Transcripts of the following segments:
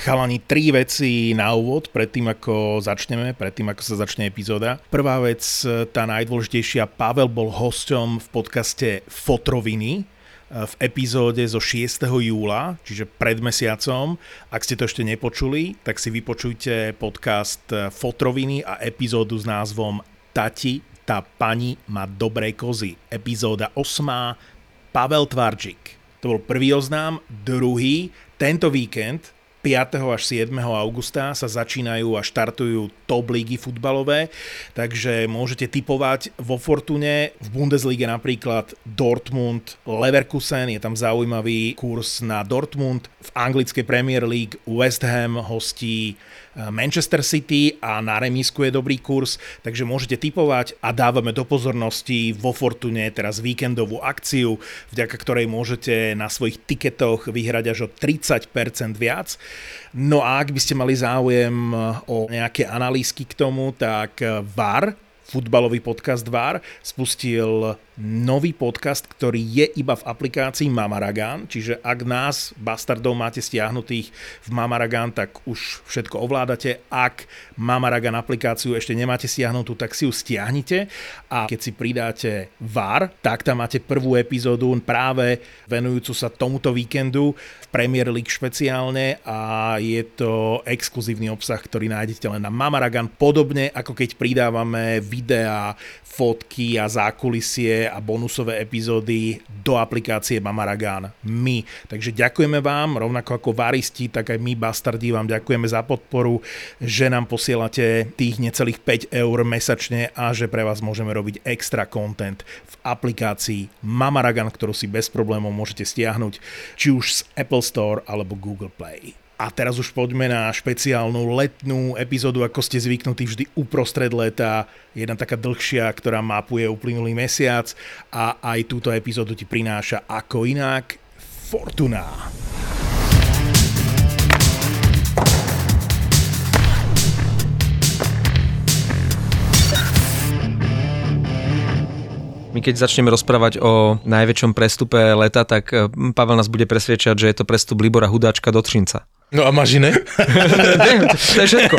Chalani, tri veci na úvod, predtým ako začneme, predtým ako sa začne epizóda. Prvá vec, tá najdôležitejšia, Pavel bol hosťom v podcaste Fotroviny, v epizóde zo 6. júla, čiže pred mesiacom. Ak ste to ešte nepočuli, tak si vypočujte podcast Fotroviny a epizódu s názvom Tati, tá pani má dobré kozy. Epizóda 8. Pavel Tvarčík. To bol prvý oznám. Druhý, tento víkend 5. až 7. augusta sa začínajú a štartujú top ligy futbalové, takže môžete typovať vo Fortune, v Bundesliga napríklad Dortmund, Leverkusen, je tam zaujímavý kurz na Dortmund, v anglickej Premier League West Ham hostí Manchester City a na remisku je dobrý kurz, takže môžete typovať a dávame do pozornosti vo Fortune teraz víkendovú akciu, vďaka ktorej môžete na svojich tiketoch vyhrať až o 30% viac. No a ak by ste mali záujem o nejaké analýzky k tomu, tak VAR, futbalový podcast VAR, spustil nový podcast, ktorý je iba v aplikácii Mamaragan, čiže ak nás, bastardov, máte stiahnutých v Mamaragan, tak už všetko ovládate. Ak Mamaragan aplikáciu ešte nemáte stiahnutú, tak si ju stiahnite a keď si pridáte VAR, tak tam máte prvú epizódu práve venujúcu sa tomuto víkendu v Premier League špeciálne a je to exkluzívny obsah, ktorý nájdete len na Mamaragan, podobne ako keď pridávame videá, fotky a zákulisie a bonusové epizódy do aplikácie Mamaragan my. Takže ďakujeme vám, rovnako ako varisti, tak aj my bastardi vám ďakujeme za podporu, že nám posielate tých necelých 5 eur mesačne a že pre vás môžeme robiť extra content v aplikácii Mamaragan, ktorú si bez problémov môžete stiahnuť či už z Apple Store alebo Google Play. A teraz už poďme na špeciálnu letnú epizódu, ako ste zvyknutí vždy uprostred leta. Jedna taká dlhšia, ktorá mapuje uplynulý mesiac a aj túto epizódu ti prináša ako inak Fortuna. My keď začneme rozprávať o najväčšom prestupe leta, tak eh, Pavel nás bude presviečať, že je to prestup Libora Hudáčka do Trinca. No a máš iné? to je všetko.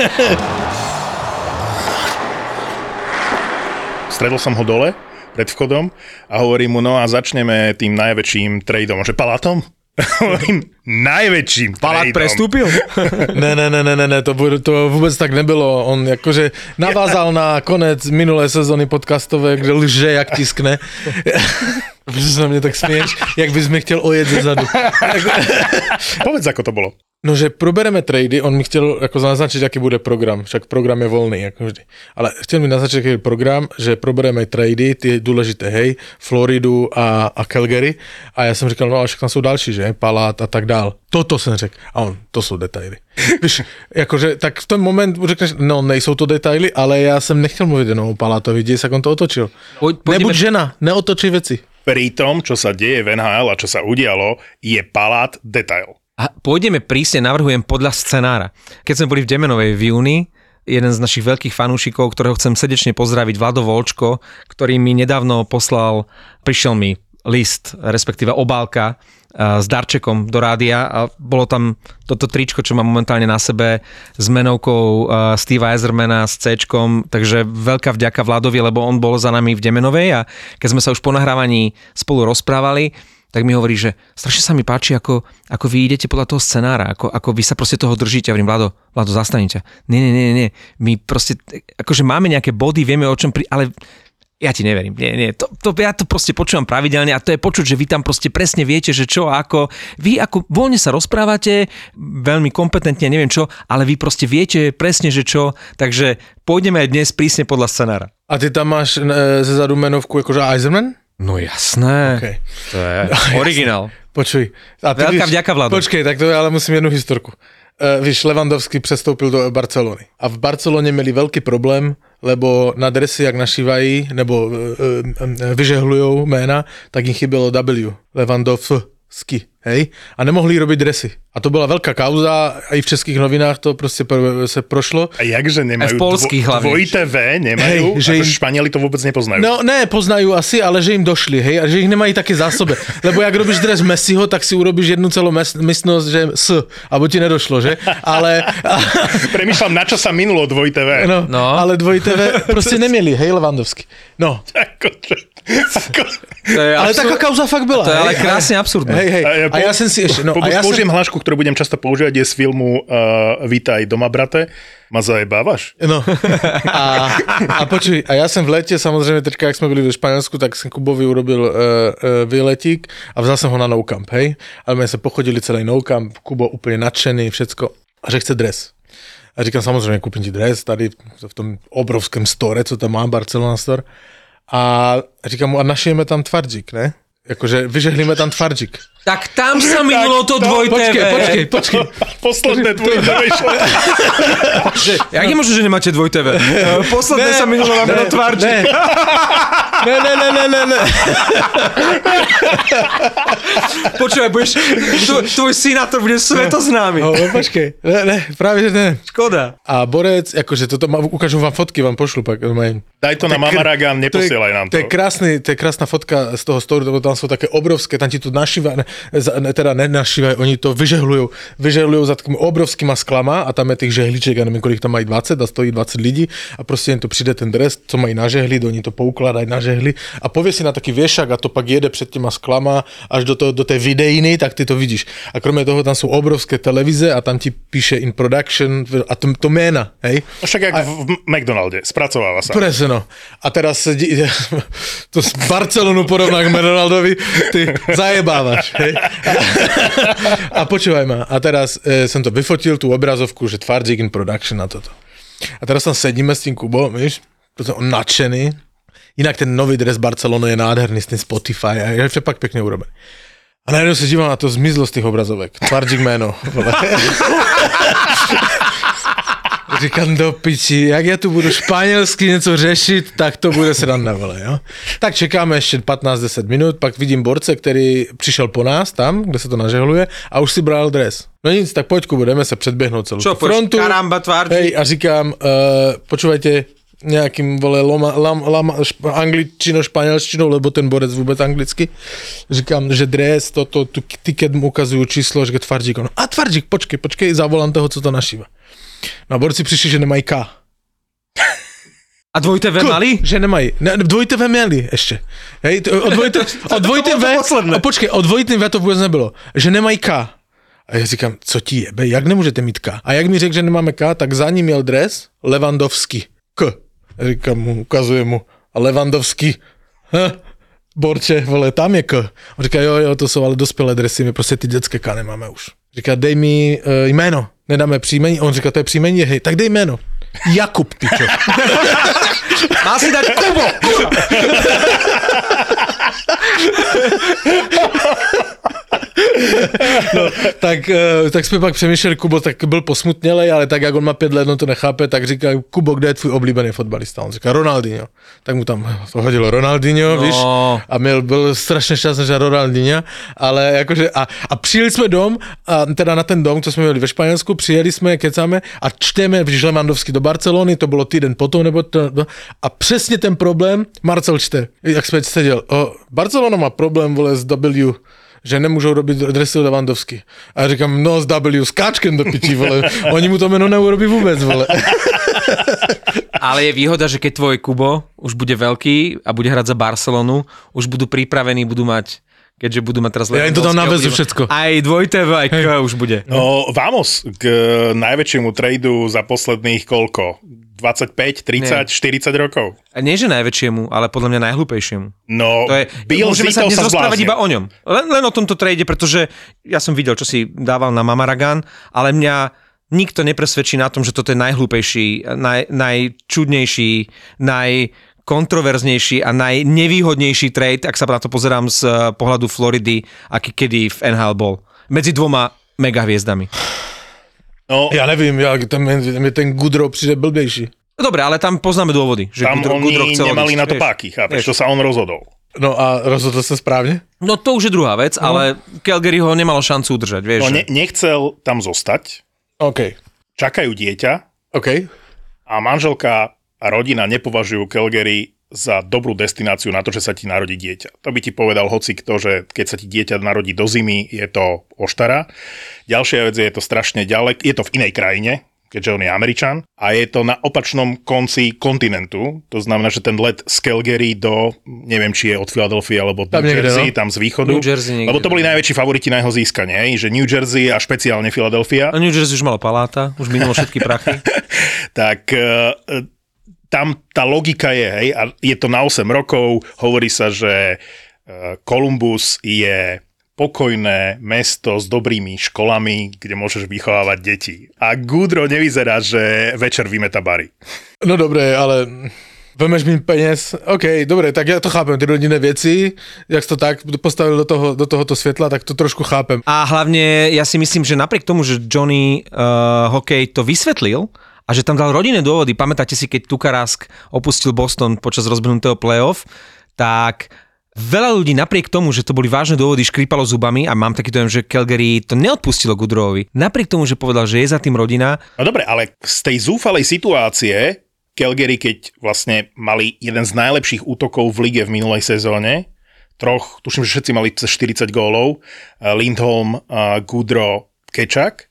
Stredol som ho dole pred vchodom a hovorím mu, no a začneme tým najväčším tradeom, že palátom? Hovorím, najväčším Palát tradeom. prestúpil? ne, ne, ne, ne, ne, ne, to, to vôbec tak nebylo. On akože navázal na konec minulé sezóny podcastové, kde lže jak tiskne. Prečo sa na mne tak smieš? Jak bys mi chtěl ojet ze zadu. Povedz, ako to bolo. No, že probereme trady, on mi chtěl jako naznačit, jaký bude program, však program je volný, jako vždy. Ale chtěl mi naznačit, jaký je program, že probereme trady, ty důležité, hej, Floridu a, a Calgary. A já jsem říkal, no ale však tam jsou další, že, Palát a tak dál. Toto jsem řekl. A on, to jsou detaily. Víš, jakože, tak v ten moment řekneš, no nejsou to detaily, ale já jsem nechtěl mluvit jenom o Palátovi, děj se, jak on to otočil. Poď, Nebuď žena, neotočí veci. Pri tom, čo sa deje v NHL a čo sa udialo, je palát detail. A pôjdeme prísne, navrhujem podľa scenára. Keď sme boli v Demenovej v júni, jeden z našich veľkých fanúšikov, ktorého chcem srdečne pozdraviť, Vlado Volčko, ktorý mi nedávno poslal, prišiel mi list, respektíve obálka s darčekom do rádia a bolo tam toto tričko, čo mám momentálne na sebe s menovkou Steva Ezermana s C, takže veľká vďaka Vladovi, lebo on bol za nami v Demenovej a keď sme sa už po nahrávaní spolu rozprávali, tak mi hovorí, že strašne sa mi páči, ako, ako vy idete podľa toho scenára, ako, ako vy sa proste toho držíte. A hovorím, Vlado, Vlado, zastanite. Nie, nie, nie, nie. My proste, akože máme nejaké body, vieme o čom, pri, ale ja ti neverím. Nie, nie. To, to, ja to proste počúvam pravidelne a to je počuť, že vy tam proste presne viete, že čo a ako. Vy ako voľne sa rozprávate, veľmi kompetentne, neviem čo, ale vy proste viete presne, že čo. Takže pôjdeme aj dnes prísne podľa scenára. A ty tam máš e, ze zadu menovku akože Eisenman? No jasné. Okay. To je originál. Počuj. A ty Veľká vďaka, Vlado. Počkej, tak to ale musím jednu historku. Uh, víš, Levandovský přestoupil do Barcelony. A v Barceloně měli velký problém, lebo na dresy, jak našívají, nebo uh, uh, vyžehlujou jména, tak jim chybělo W. Levandovský. Hej, a nemohli robiť dresy. A to bola veľká kauza, aj v českých novinách to proste pr- sa prošlo. A jakže nemajú Aj v polských hlavne. dvojité V, nemajú, Hej, že im- Španieli to vôbec nepoznajú. No ne, poznajú asi, ale že im došli, hej, a že ich nemají také zásobe. Lebo jak robíš dres Messiho, tak si urobíš jednu celú mes- místnosť, že s, alebo ti nedošlo, že? Ale, Premýšľam, na čo sa minulo dvojité V. no, No. ale dvojité V proste nemieli, hej, Levandovský. No, Akože, ako, To je ale absur- taká kauza fakt byla. To je ale hej, krásne absurdné. Hej, hej. A ja som si ešte, no, a ja som, použijem hlášku, ktorú budem často používať, je z filmu uh, Vítaj doma, brate. Ma zajebávaš? No. A, a počuj, a ja som v lete, samozrejme, teďka, jak sme byli v Španielsku, tak som Kubovi urobil uh, uh, výletík a vzal som ho na no camp, hej? Ale my sme pochodili celý no camp, Kubo úplne nadšený, všetko, a že chce dres. A říkám, samozrejme, kúpim ti dres tady v tom obrovském store, co tam má, Barcelona store. A říkám mu, a našijeme tam tvardík, ne? Jakože vyžehlíme tam tvardík. Tak tam sa minulo to to- dvojité Počkej, počkej, počkej. Posledné dvojité V išlo. Jak je možné, že nemáte dvojité V? Posledné sa minulo vám na tvárči. Ne, ne, ne, ne, ne, ne. Počúvaj, budeš, tvoj, tvoj synátor bude svetoznámy. No, no, počkej, ne, ne, práve že ne. Škoda. A borec, akože toto, má, ukážem vám fotky, vám pošlu pak. Daj to na Mamaragan, To neposielaj nám to to. je, krásny, to je krásna fotka z toho story, tam sú také obrovské, tam ti to našíva, ne, za- ne, teda nenašívajú, oni to vyžehlujú, vyžehlujú za takými obrovskýma sklama a tam je tých žehličiek, ja neviem, kolik tam mají 20 a stojí 20 lidí a proste im to přijde ten dres, co mají na žehli, oni to poukladajú na žehli a povie si na taký viešak a to pak jede před těma sklama až do, toho, do tej videjiny, tak ty to vidíš. A kromě toho tam sú obrovské televize a tam ti píše in production a to, to jména, hej? No Však jak v v McDonalde, spracováva sa. Presne, no. A teraz to z Barcelonu porovná k Ronaldovi, ty zajebávaš. Hej? A, počúvaj ma. A teraz e, som to vyfotil, tú obrazovku, že Tvardík in production na toto. A teraz tam sedíme s tým Kubom, víš, to on nadšený. Inak ten nový dres Barcelony je nádherný s tým Spotify a je fakt pekne urobený. A najednou se dívám a to zmizlo z tých obrazovek. Tvardík jméno. Říkám do piči, jak ja tu budu španělsky něco řešit, tak to bude sranda, vole, jo. Tak čekáme ještě 15-10 minut, pak vidím borce, který přišel po nás tam, kde se to nažehluje a už si bral dres. No nic, tak poďku, budeme se předběhnout celou Čo, frontu. karamba, tvárči. Hej, a říkám, uh, počúvajte, nejakým, vole, loma, lam, lam, šp, angličtinou, španielštinou, lebo ten borec vôbec anglicky. Říkám, že dres, toto, tu tiket mu ukazujú číslo, že tvardík. A tvardík, počkej, počkej, zavolám toho, co to našíva. No a borci přišli, že nemají K. A dvojité V mali? Že nemají. Ne, dvojité V měli ještě. Hej, to, o dvojité, o dvojité V, o, počkej, o dvojitým V to vůbec nebylo. Že nemají K. A já říkám, co ti jebe, jak nemůžete mít K? A jak mi řekl, že nemáme K, tak za ním měl dres Levandovský. K. Já říkám mu, ukazujem mu. A Levandovský. Hm, Borče, vole, tam je K. On říká, jo, jo, to jsou ale dospělé dresy, my prostě ty dětské K nemáme už. Říká, dej mi uh, jméno, nedáme příjmení. On říká, to je příjmení, hej, tak dej jméno. Jakub, pičo. Mal si dať Kubo. tak, eh, tak jsme pak přemýšleli, Kubo tak byl posmutnělej, ale tak jak on má pět let, on to nechápe, tak říká, Kubo, kde je tvůj oblíbený fotbalista? On říká, Ronaldinho. Tak mu tam to hodilo Ronaldinho, No. víš, a měl, byl strašně šťastný, že Ronaldinho, ale jakože, a, a přijeli jsme dom, a teda na ten dom, co jsme měli ve Španělsku, přijeli jsme, kecáme a čteme, když Lewandowski do Barcelony, to bylo týden potom, nebo to, to, a přesně ten problém Marcel čte, jak jsme seděl, o, Barcelona má problém, vole, s W, že nemôžu robiť dresy Lewandowski. A ja říkám, no z W, skáčkem do piči, vole. Oni mu to meno neurobí vôbec, vole. Ale je výhoda, že keď tvoj Kubo už bude veľký a bude hrať za Barcelonu, už budú pripravení, budú mať keďže budú mať teraz Ja im to dám na väzu všetko. Aj dvojité V, aj K už bude. No, vamos k najväčšiemu tradu za posledných koľko? 25, 30, 40 rokov? A nie, že najväčšiemu, ale podľa mňa najhlúpejšiemu. No, To je, Bill môžeme sa Zito dnes sa rozprávať iba o ňom. Len, len o tomto trade, pretože ja som videl, čo si dával na Mamaragan, ale mňa nikto nepresvedčí na tom, že toto je najhlúpejší, naj, najčudnejší, najkontroverznejší a najnevýhodnejší trade, ak sa na to pozerám z eh, pohľadu Floridy, aký kedy v NHL bol. Medzi dvoma megahviezdami. No, Ja nevím, ja, tam, mi ten Gudro přijde blbejší. No dobre, ale tam poznáme dôvody. Že tam Gudro, oni Gudro chcel nemali odísť, na to vieš. páky, chápeš, Vieš. to sa on rozhodol. No a rozhodol sa správne? No to už je druhá vec, no. ale Calgary ho nemalo šancu udržať, vieš. No, že- ne, nechcel tam zostať, OK. čakajú dieťa OK. a manželka a rodina nepovažujú Calgary za dobrú destináciu na to, že sa ti narodí dieťa. To by ti povedal hoci kto, že keď sa ti dieťa narodí do zimy, je to oštara. Ďalšia vec je, je to strašne ďalek, je to v inej krajine, keďže on je Američan, a je to na opačnom konci kontinentu. To znamená, že ten let z Calgary do, neviem, či je od Philadelphia alebo Tam New niekde, Jersey, no. tam z východu. New Jersey niekde, lebo to boli najväčší favoriti na jeho získanie, že New Jersey a špeciálne Philadelphia. A New Jersey už malo paláta, už minulo všetky prachy. tak e, tam tá logika je, hej, a je to na 8 rokov, hovorí sa, že e, Columbus je pokojné mesto s dobrými školami, kde môžeš vychovávať deti. A Gudro nevyzerá, že večer vymeta bary. No dobre, ale vemeš mi peniaz. OK, dobre, tak ja to chápem, tie rodinné veci, jak to tak postavil do, toho, do tohoto svetla, tak to trošku chápem. A hlavne ja si myslím, že napriek tomu, že Johnny uh, Hokej to vysvetlil, a že tam dal rodinné dôvody. Pamätáte si, keď Tukarask opustil Boston počas rozbehnutého playoff, tak veľa ľudí napriek tomu, že to boli vážne dôvody, škrípalo zubami a mám taký dojem, že Calgary to neodpustilo Goodrowovi. Napriek tomu, že povedal, že je za tým rodina, No dobre, ale z tej zúfalej situácie Calgary, keď vlastne mali jeden z najlepších útokov v lige v minulej sezóne, troch, tuším, že všetci mali cez 40 gólov, eh, Lindholm, eh, Goodrow, Kečak,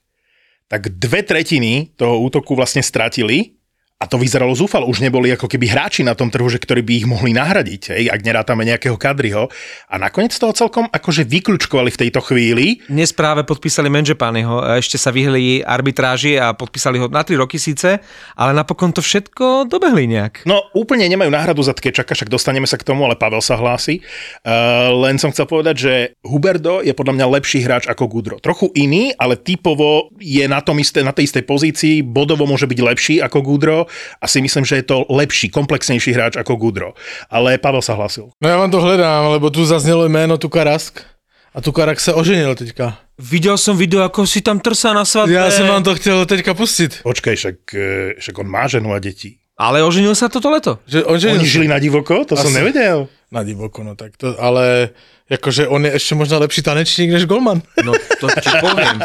tak dve tretiny toho útoku vlastne stratili a to vyzeralo zúfalo. Už neboli ako keby hráči na tom trhu, že ktorí by ich mohli nahradiť, hej, ak nerátame nejakého kadriho. A nakoniec toho celkom akože vyklúčkovali v tejto chvíli. dnes práve podpísali Manžepányho, ešte sa vyhli arbitráži a podpísali ho na 3 roky síce, ale napokon to všetko dobehli nejak. No úplne nemajú náhradu za Tkečaka, však dostaneme sa k tomu, ale Pavel sa hlási. Uh, len som chcel povedať, že Huberdo je podľa mňa lepší hráč ako Gudro. Trochu iný, ale typovo je na, tom isté, na tej istej pozícii, bodovo môže byť lepší ako Gudro a si myslím, že je to lepší, komplexnejší hráč ako Gudro. Ale Pavel sa hlásil. No ja vám to hledám, lebo tu zaznelo jméno Tukarask a Tukarak sa oženil teďka. Videl som video, ako si tam trsá na svadbe. Ja som vám to chcel teďka pustiť. Počkaj, však, eh, však on má ženu a deti. Ale oženil sa toto leto. Že on Oni sa. žili na divoko? To som Asi. nevedel. Na divoko, no tak to, ale akože on je ešte možno lepší tanečník než Golman. No to ti poviem.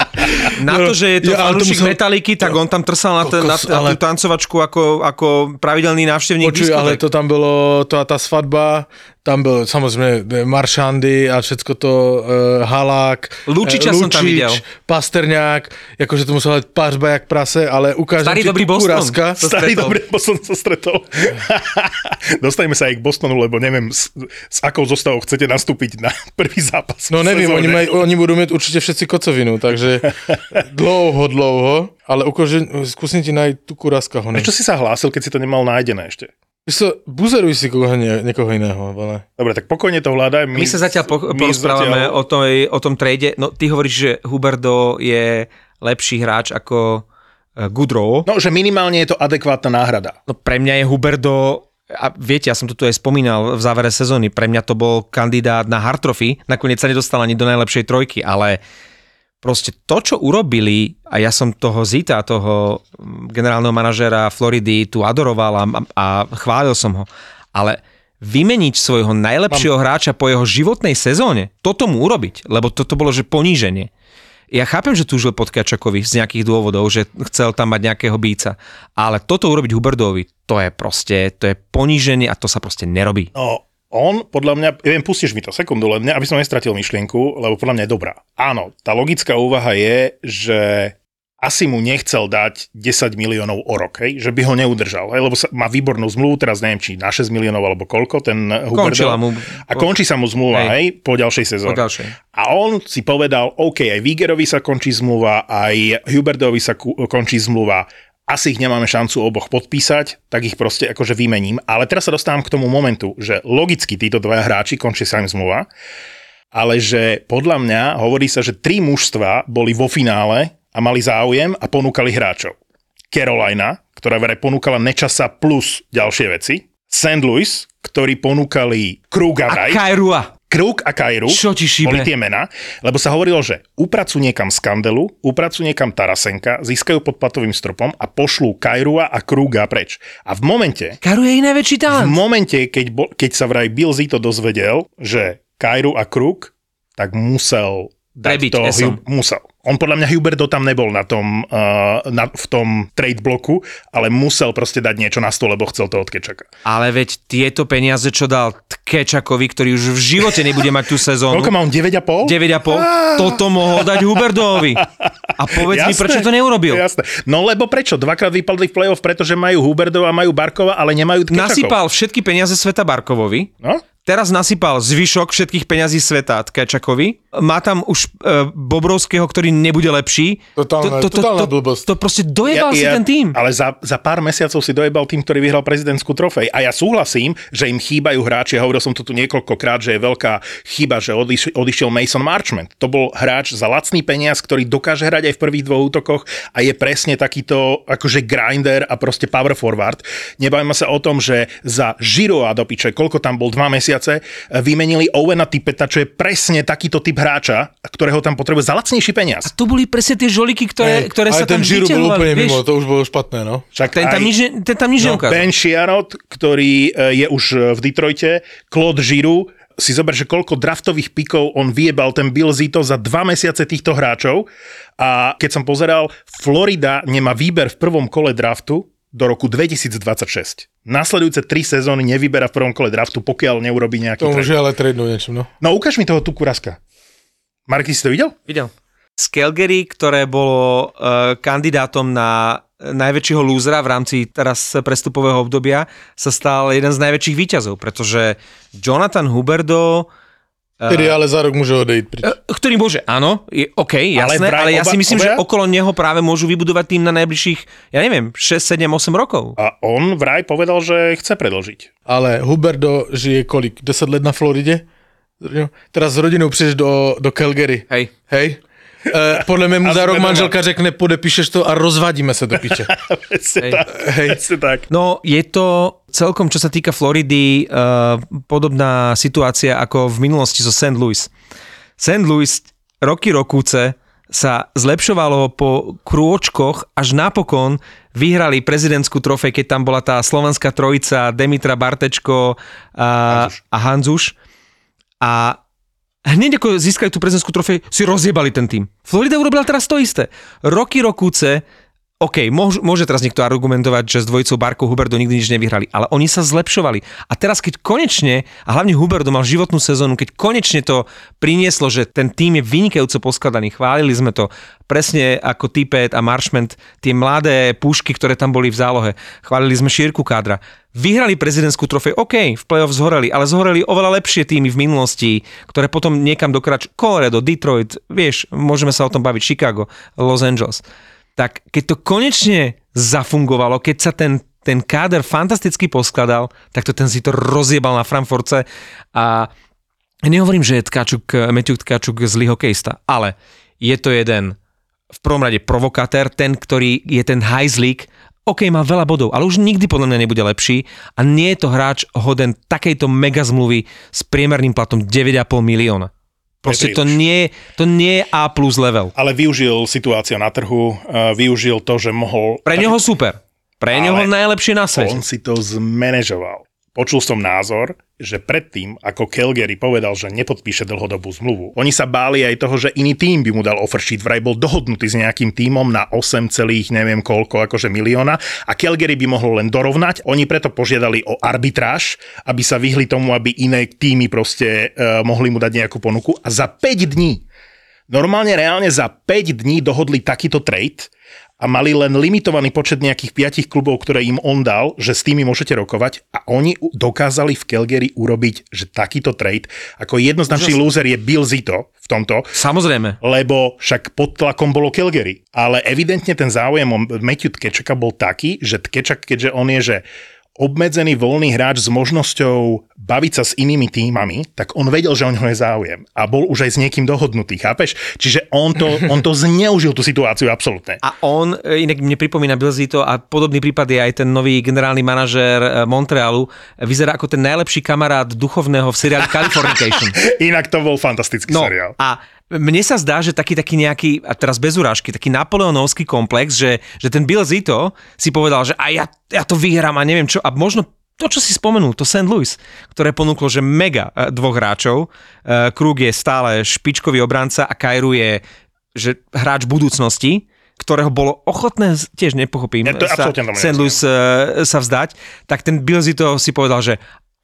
Na to, že je to Ja, to fanúšik musel- Metaliky, tak on tam trsal na, ten, Kokos, na ale- tú tancovačku ako, ako pravidelný návštevník Počuj, ale to tam bylo, to, tá svadba, tam byl samozrejme Maršandy a všetko to uh, Halák, Lučiča eh, som tam videl. Pasterňák, akože to musel mať pářba jak prase, ale ukážem Starý ti dobrý Boston. Kuraska. Starý stretol. dobrý Boston sa stretol. Dostaneme sa aj k Bostonu, lebo neviem, s, s akou zostavou chcete nastúpiť na prvý zápas. No nevím, oni, maj, oni budú mať určite všetci kocovinu, takže dlouho, dlouho, ale ukážem, skúsim ti nájsť tu Kuraska. Ho Prečo si sa hlásil, keď si to nemal nájdené ešte? Co, buzeruj si koho, nie, niekoho iného. Ale... Dobre, tak pokojne to hľadaj. My sa zatiaľ po, my porozprávame zatiaľ- o, tom, o tom trade. No ty hovoríš, že Huberdo je lepší hráč ako eh, Goodrow. No, že minimálne je to adekvátna náhrada. No pre mňa je Huberdo a viete, ja som to tu aj spomínal v závere sezóny, pre mňa to bol kandidát na hard trophy, nakoniec sa nedostal ani do najlepšej trojky, ale proste to, čo urobili, a ja som toho Zita, toho mm, generálneho manažera Floridy tu adoroval a, a chválil som ho, ale vymeniť svojho najlepšieho hráča po jeho životnej sezóne, toto mu urobiť, lebo toto bolo, že poníženie. Ja chápem, že túžil pod Kačakovi z nejakých dôvodov, že chcel tam mať nejakého bíca, ale toto urobiť Huberdovi, to je proste, to je poníženie a to sa proste nerobí. No, on, podľa mňa, neviem, pustíš mi to sekundu len, aby som nestratil myšlienku, lebo podľa mňa je dobrá. Áno, tá logická úvaha je, že asi mu nechcel dať 10 miliónov o rok, hej? že by ho neudržal, hej? lebo sa, má výbornú zmluvu, teraz neviem, či na 6 miliónov alebo koľko, ten. Končila mu. A končí sa mu zmluva, Hej. hej, po ďalšej Po sezóne. ďalšej. A on si povedal, OK, aj Vigerovi sa končí zmluva, aj Huberdovi sa ku- končí zmluva, asi ich nemáme šancu oboch podpísať, tak ich proste akože vymením. Ale teraz sa dostávam k tomu momentu, že logicky títo dvaja hráči končí sa im zmluva, ale že podľa mňa hovorí sa, že tri mužstva boli vo finále a mali záujem a ponúkali hráčov. Carolina, ktorá vraj ponúkala Nečasa plus ďalšie veci. St. Louis, ktorí ponúkali Kruga A. Kairua. Kruk a Kairu Čo ti šíbe? boli tie mená, lebo sa hovorilo, že upracujú niekam Skandelu, upracujú niekam Tarasenka, získajú pod platovým stropom a pošlú Kairua a Kruga preč. A v momente, Karu je jej najväčší v talent. momente, keď, bol, keď sa vraj Bill Zito dozvedel, že Kairu a Kruk, tak musel dať Prebiť to, Esom. Musel. On podľa mňa Huberto tam nebol na tom, uh, na, v tom trade bloku, ale musel proste dať niečo na stôl, lebo chcel to od Kečaka. Ale veď tieto peniaze, čo dal Tkečakovi, ktorý už v živote nebude mať tú sezónu, Koľko má on? 9,5? 9,5, toto mohol dať Huberdovi. A povedz mi, Jasné, prečo to neurobil? Jasné. No lebo prečo? Dvakrát vypadli v play-off, pretože majú Huberdova, majú Barkova, ale nemajú Tkečakov. Nasypal všetky peniaze sveta Barkovovi, No? Teraz nasypal zvyšok všetkých peňazí sveta Tkečakovi, má tam už e, Bobrovského, ktorý nebude lepší. Totálna- totálna blbosť. to proste dojebal si ten tým. Ale za, za pár mesiacov si dojebal tým, ktorý vyhral prezidentskú trofej. A ja súhlasím, že im chýbajú hráči. Ja hovoril som to tu niekoľkokrát, že je veľká chyba, že odiš, odišiel Mason Marchment. To bol hráč za lacný peniaz, ktorý dokáže hrať aj v prvých dvoch útokoch a je presne takýto akože grinder a proste power forward. Nebavíme sa o tom, že za Žiro a do piče, koľko tam bol, dva mesiace, vymenili Owena Tipeta, čo je presne takýto typ hráča, ktorého tam potrebuje za lacnejší peniaz. To boli presne tie žoliky, ktoré, Hej, ktoré sa ten tam Žiru bol úplne vieš. mimo, to už bolo špatné, no. Však Ten tam aj- nič, ten tam nič No, neukázal. ben Chiarot, ktorý e, je už e, v Detroite, Claude Giroux, si zober, že koľko draftových pikov on vyjebal ten Bill Zito za dva mesiace týchto hráčov a keď som pozeral, Florida nemá výber v prvom kole draftu do roku 2026. Nasledujúce tri sezóny nevyberá v prvom kole draftu, pokiaľ neurobi nejaký To trade. môže ale tradenúť niečo, no. No ukáž mi toho tu kuraska. Marky, si to videl? Videl. Z Calgary, ktoré bolo uh, kandidátom na najväčšieho lúzra v rámci teraz prestupového obdobia, sa stal jeden z najväčších výťazov, pretože Jonathan Huberdo, Ktorý ale za rok môže odejít prič. eh, ktorý môže, áno, je OK, jasné, ale, ale ja oba- si myslím, obaja? že okolo neho práve môžu vybudovať tým na najbližších, ja neviem, 6, 7, 8 rokov. A on vraj povedal, že chce predlžiť. Ale Huberdo žije kolik? 10 let na Floridě? Teraz s rodinou přijdeš do, do Calgary. Hej. Hej? E, podle mě mu za rok manželka řekne, podepíšeš to a rozvádíme se do piče. Hej. Presne tak. No, je to celkom, čo sa týka Floridy, uh, podobná situácia ako v minulosti so St. Louis. St. Louis roky rokúce sa zlepšovalo po krôčkoch, až napokon vyhrali prezidentskú trofej, keď tam bola tá slovenská trojica Demitra Bartečko a Hanzuš. a Hanzuš. A hneď ako získali tú prezidentskú trofej, si rozjebali ten tým. Florida urobila teraz to isté. Roky rokúce OK, môž, môže teraz niekto argumentovať, že s dvojicou Barkou Huberdo nikdy nič nevyhrali, ale oni sa zlepšovali. A teraz, keď konečne, a hlavne Huberdo mal životnú sezónu, keď konečne to prinieslo, že ten tým je vynikajúco poskladaný, chválili sme to presne ako Tipet a Marshment, tie mladé pušky, ktoré tam boli v zálohe, chválili sme šírku kádra. Vyhrali prezidentskú trofej, OK, v playoff zhoreli, ale zhoreli oveľa lepšie týmy v minulosti, ktoré potom niekam dokrač, Colorado, Detroit, vieš, môžeme sa o tom baviť, Chicago, Los Angeles tak keď to konečne zafungovalo, keď sa ten, ten káder fantasticky poskladal, tak to ten si to rozjebal na Frankfurtce a nehovorím, že je Tkačuk, Matthew Tkačuk zlý hokejista, ale je to jeden v prvom rade provokatér, ten, ktorý je ten hajzlík, OK, má veľa bodov, ale už nikdy podľa mňa nebude lepší a nie je to hráč hoden takejto mega zmluvy s priemerným platom 9,5 milióna. Proste to nie, to nie je A plus level. Ale využil situáciu na trhu, uh, využil to, že mohol... Pre neho super. Pre neho najlepšie na svete. On si to zmanéžoval. Počul som názor, že predtým, ako Calgary povedal, že nepodpíše dlhodobú zmluvu, oni sa báli aj toho, že iný tým by mu dal sheet, vraj bol dohodnutý s nejakým tímom na 8, celých neviem koľko, akože milióna. A Calgary by mohol len dorovnať. Oni preto požiadali o arbitráž, aby sa vyhli tomu, aby iné týmy proste uh, mohli mu dať nejakú ponuku. A za 5 dní Normálne reálne za 5 dní dohodli takýto trade a mali len limitovaný počet nejakých 5 klubov, ktoré im on dal, že s tými môžete rokovať a oni dokázali v Calgary urobiť, že takýto trade, ako jednoznačný loser je Bill Zito v tomto, Samozrejme. lebo však pod tlakom bolo Calgary. Ale evidentne ten záujem o Matthew Tkečaka bol taký, že Tkečak, keďže on je, že obmedzený voľný hráč s možnosťou baviť sa s inými týmami, tak on vedel, že o ňoho je záujem. A bol už aj s niekým dohodnutý, chápeš? Čiže on to, on to zneužil tú situáciu absolútne. A on, e, inak mne pripomína Bilzito a podobný prípad je aj ten nový generálny manažér e, Montrealu, vyzerá ako ten najlepší kamarát duchovného v seriáli Californication. Inak to bol fantastický no, seriál. A mne sa zdá, že taký, taký nejaký, a teraz bez urážky, taký napoleonovský komplex, že, že ten Bill Zito si povedal, že a ja, ja to vyhrám a neviem čo, a možno to, čo si spomenul, to St. Louis, ktoré ponúklo, že mega e, dvoch hráčov. E, Krug je stále špičkový obranca a Kairu je že hráč budúcnosti, ktorého bolo ochotné, tiež nepochopím, ja to sa, St. Louis uh, sa vzdať, tak ten Bill Zito si povedal, že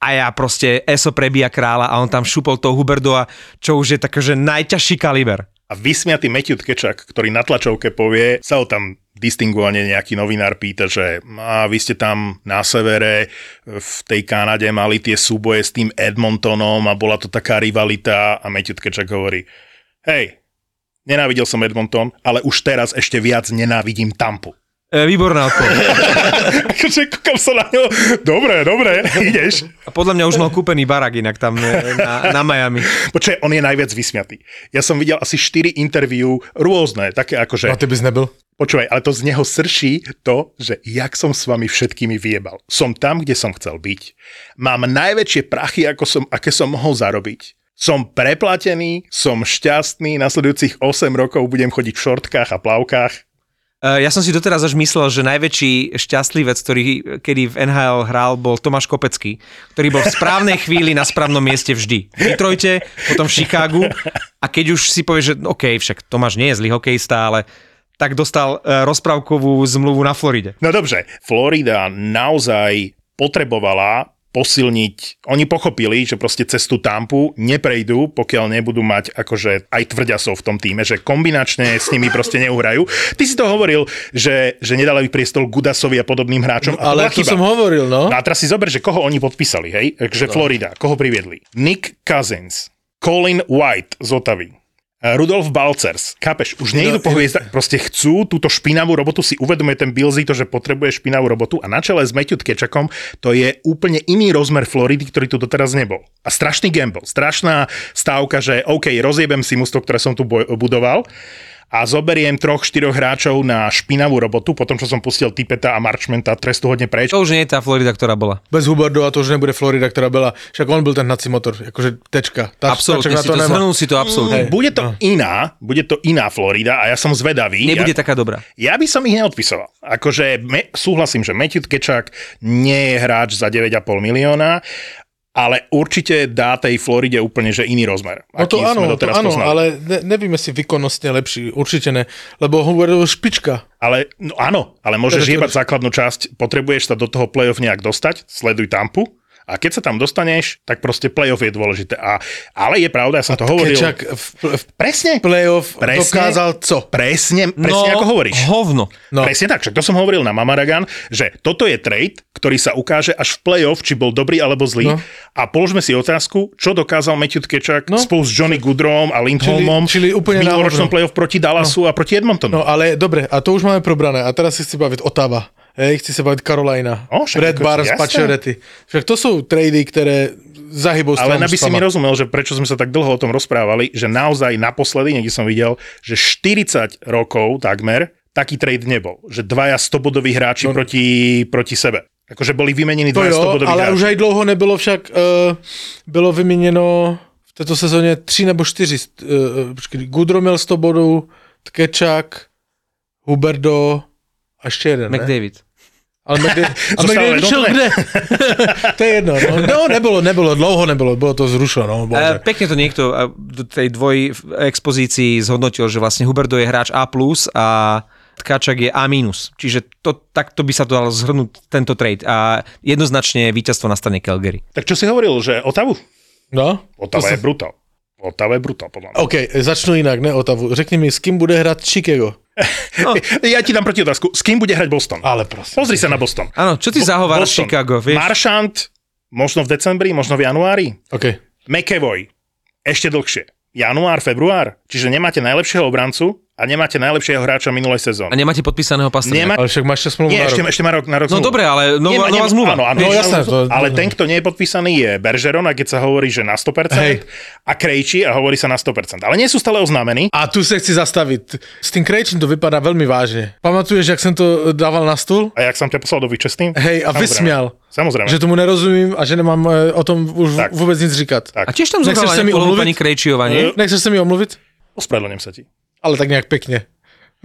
a ja proste ESO prebíja kráľa a on tam šupol toho Huberdova, čo už je také, najťažší kaliber. A vysmiatý Matthew Tkečak, ktorý na tlačovke povie, sa ho tam distingovane nejaký novinár pýta, že a vy ste tam na severe v tej Kanade mali tie súboje s tým Edmontonom a bola to taká rivalita a Matthew Tkečak hovorí, hej, nenávidel som Edmonton, ale už teraz ešte viac nenávidím Tampu. E, výborná odpoveď. akože kúkam sa na ňo. Dobre, dobre, ideš. A podľa mňa už mal kúpený barak inak tam e, na, na Miami. Počkaj, on je najviac vysmiatý. Ja som videl asi 4 interviú rôzne, také akože... No ty bys nebyl? Počúvaj, ale to z neho srší to, že jak som s vami všetkými vyjebal. Som tam, kde som chcel byť. Mám najväčšie prachy, ako som, aké som mohol zarobiť. Som preplatený, som šťastný, nasledujúcich 8 rokov budem chodiť v šortkách a plavkách ja som si doteraz až myslel, že najväčší šťastlivec, ktorý kedy v NHL hral, bol Tomáš Kopecký, ktorý bol v správnej chvíli na správnom mieste vždy. V Detroite, potom v Chicagu a keď už si povie, že OK, však Tomáš nie je zlý hokejista, ale tak dostal eh, rozprávkovú zmluvu na Floride. No dobře, Florida naozaj potrebovala posilniť. Oni pochopili, že proste cez tú tampu neprejdú, pokiaľ nebudú mať akože aj tvrďasov v tom týme, že kombinačne s nimi proste neuhrajú. Ty si to hovoril, že, že nedali priestol Gudasovi a podobným hráčom. No, ale to, to som hovoril, no. no. a teraz si zober, že koho oni podpísali, hej? Že no. Florida, koho priviedli? Nick Cousins, Colin White z Otavy, Rudolf Balcers. Chápeš, už nejdu no, po hviezdach, proste chcú túto špinavú robotu, si uvedomuje ten Bilzy to, že potrebuje špinavú robotu a na čele s Matthew Tkečakom to je úplne iný rozmer Floridy, ktorý tu doteraz nebol. A strašný gamble, strašná stávka, že OK, rozjebem si mústvo, ktoré som tu budoval a zoberiem troch, štyroch hráčov na špinavú robotu, potom čo som pustil Tipeta a Marchmenta trestu hodne preč. To už nie je tá Florida, ktorá bola. Bez Huberdo a to už nebude Florida, ktorá bola. Však on byl ten hnací motor, akože tečka. Tá, absolutne, si to, to si to absolútne. Mm, bude to no. iná, bude to iná Florida a ja som zvedavý. Nebude ja, taká dobrá. Ja by som ich neodpisoval. Akože me, súhlasím, že Matthew Kečak nie je hráč za 9,5 milióna ale určite dá tej Floride úplne že iný rozmer. No to áno, to áno ale ne, nevíme si výkonnostne lepší, určite ne, lebo hovoril špička. Ale no áno, ale môžeš jebať základnú časť, potrebuješ sa do toho playoff nejak dostať, sleduj Tampu, a keď sa tam dostaneš, tak proste playoff je dôležité. A, ale je pravda, ja som a to hovoril. Kečak v, v, presne. Playoff presne, dokázal co? Presne, presne no, ako hovoríš. hovno. No. Presne tak, však to som hovoril na Mamaragan, že toto je trade, ktorý sa ukáže až v playoff, či bol dobrý alebo zlý. No. A položme si otázku, čo dokázal Matthew Kečak no. spolu s Johnny Goodrom a Lindholmom čili, čili úplne v minuloročnom playoff proti Dallasu no. a proti Edmontonu. No ale dobre, a to už máme probrané. A teraz si chci baviť Otava. Hej, chci sa baviť Carolina. O, Red Barnes, Pacioretty. Však to sú trady, ktoré zahybou Ale aby si mi rozumel, že prečo sme sa tak dlho o tom rozprávali, že naozaj naposledy, niekde som videl, že 40 rokov takmer taký trade nebol. Že dvaja 100-bodoví hráči no. proti, proti sebe. Akože boli vymenení dvaja 100-bodoví ale hráči. už aj dlouho nebylo však, uh, bylo vyměněno v této sezóně tři nebo čtyři. Uh, počkej, Gudro měl 100 bodů, Tkečak, Huberdo a ešte jeden, McDavid. Ne? Ale McDavid, a McDavid šiel kde? to je jedno. No, no nebolo, nebolo, dlouho nebolo, bolo to zrušeno. No, uh, pekne to niekto do tej dvoj expozícii zhodnotil, že vlastne Huberdo je hráč A+, a Tkačak je A-. Čiže to, takto by sa to dalo zhrnúť tento trade. A jednoznačne víťazstvo na strane Calgary. Tak čo si hovoril, že Otavu? No. Otava je sa... brutál. Otava je brutál, podľa mňa. OK, začnu inak, ne Otavu. Řekni mi, s kým bude hrať Chicago? No. ja ti dám proti otázku. S kým bude hrať Boston? Ale prosím. Pozri sa na Boston. Áno, čo ty zahováraš Chicago, vieš? Maršant, možno v decembri, možno v januári. OK. McEvoy, ešte dlhšie. Január, február. Čiže nemáte najlepšieho obrancu a a nemáte najlepšieho hráča minulej A sezóny. nemáte podpísaného Pastrňáka. Nemá- Ale však máš ešte smluvu Nie, na ešte, rok. ešte má rok, na rok No zmluvu. dobre, ale nová, Nemá- nová nemá- zmluva. Áno, áno, No jasné, to- ale ten, kto nie je podpísaný, je Bergeron, a keď sa hovorí, že na 100% Hej. a Krejči a hovorí sa na 100%. Ale nie sú stále oznámení. A tu sa chci zastaviť. S tým Krejčím to vypadá veľmi vážne. Pamatuješ, jak som to dával na stôl? A jak som ťa poslal do vyčestým? Hej, a vysmial. Samozrejme. Že tomu nerozumím a že nemám e, o tom už Tak. vôbec nic říkať. Tak. A tiež tam omluviť? pani Krejčiova, nie? Nechceš sa mi omluviť? Ospravedlňujem sa ti. Ale tak nejak pekne.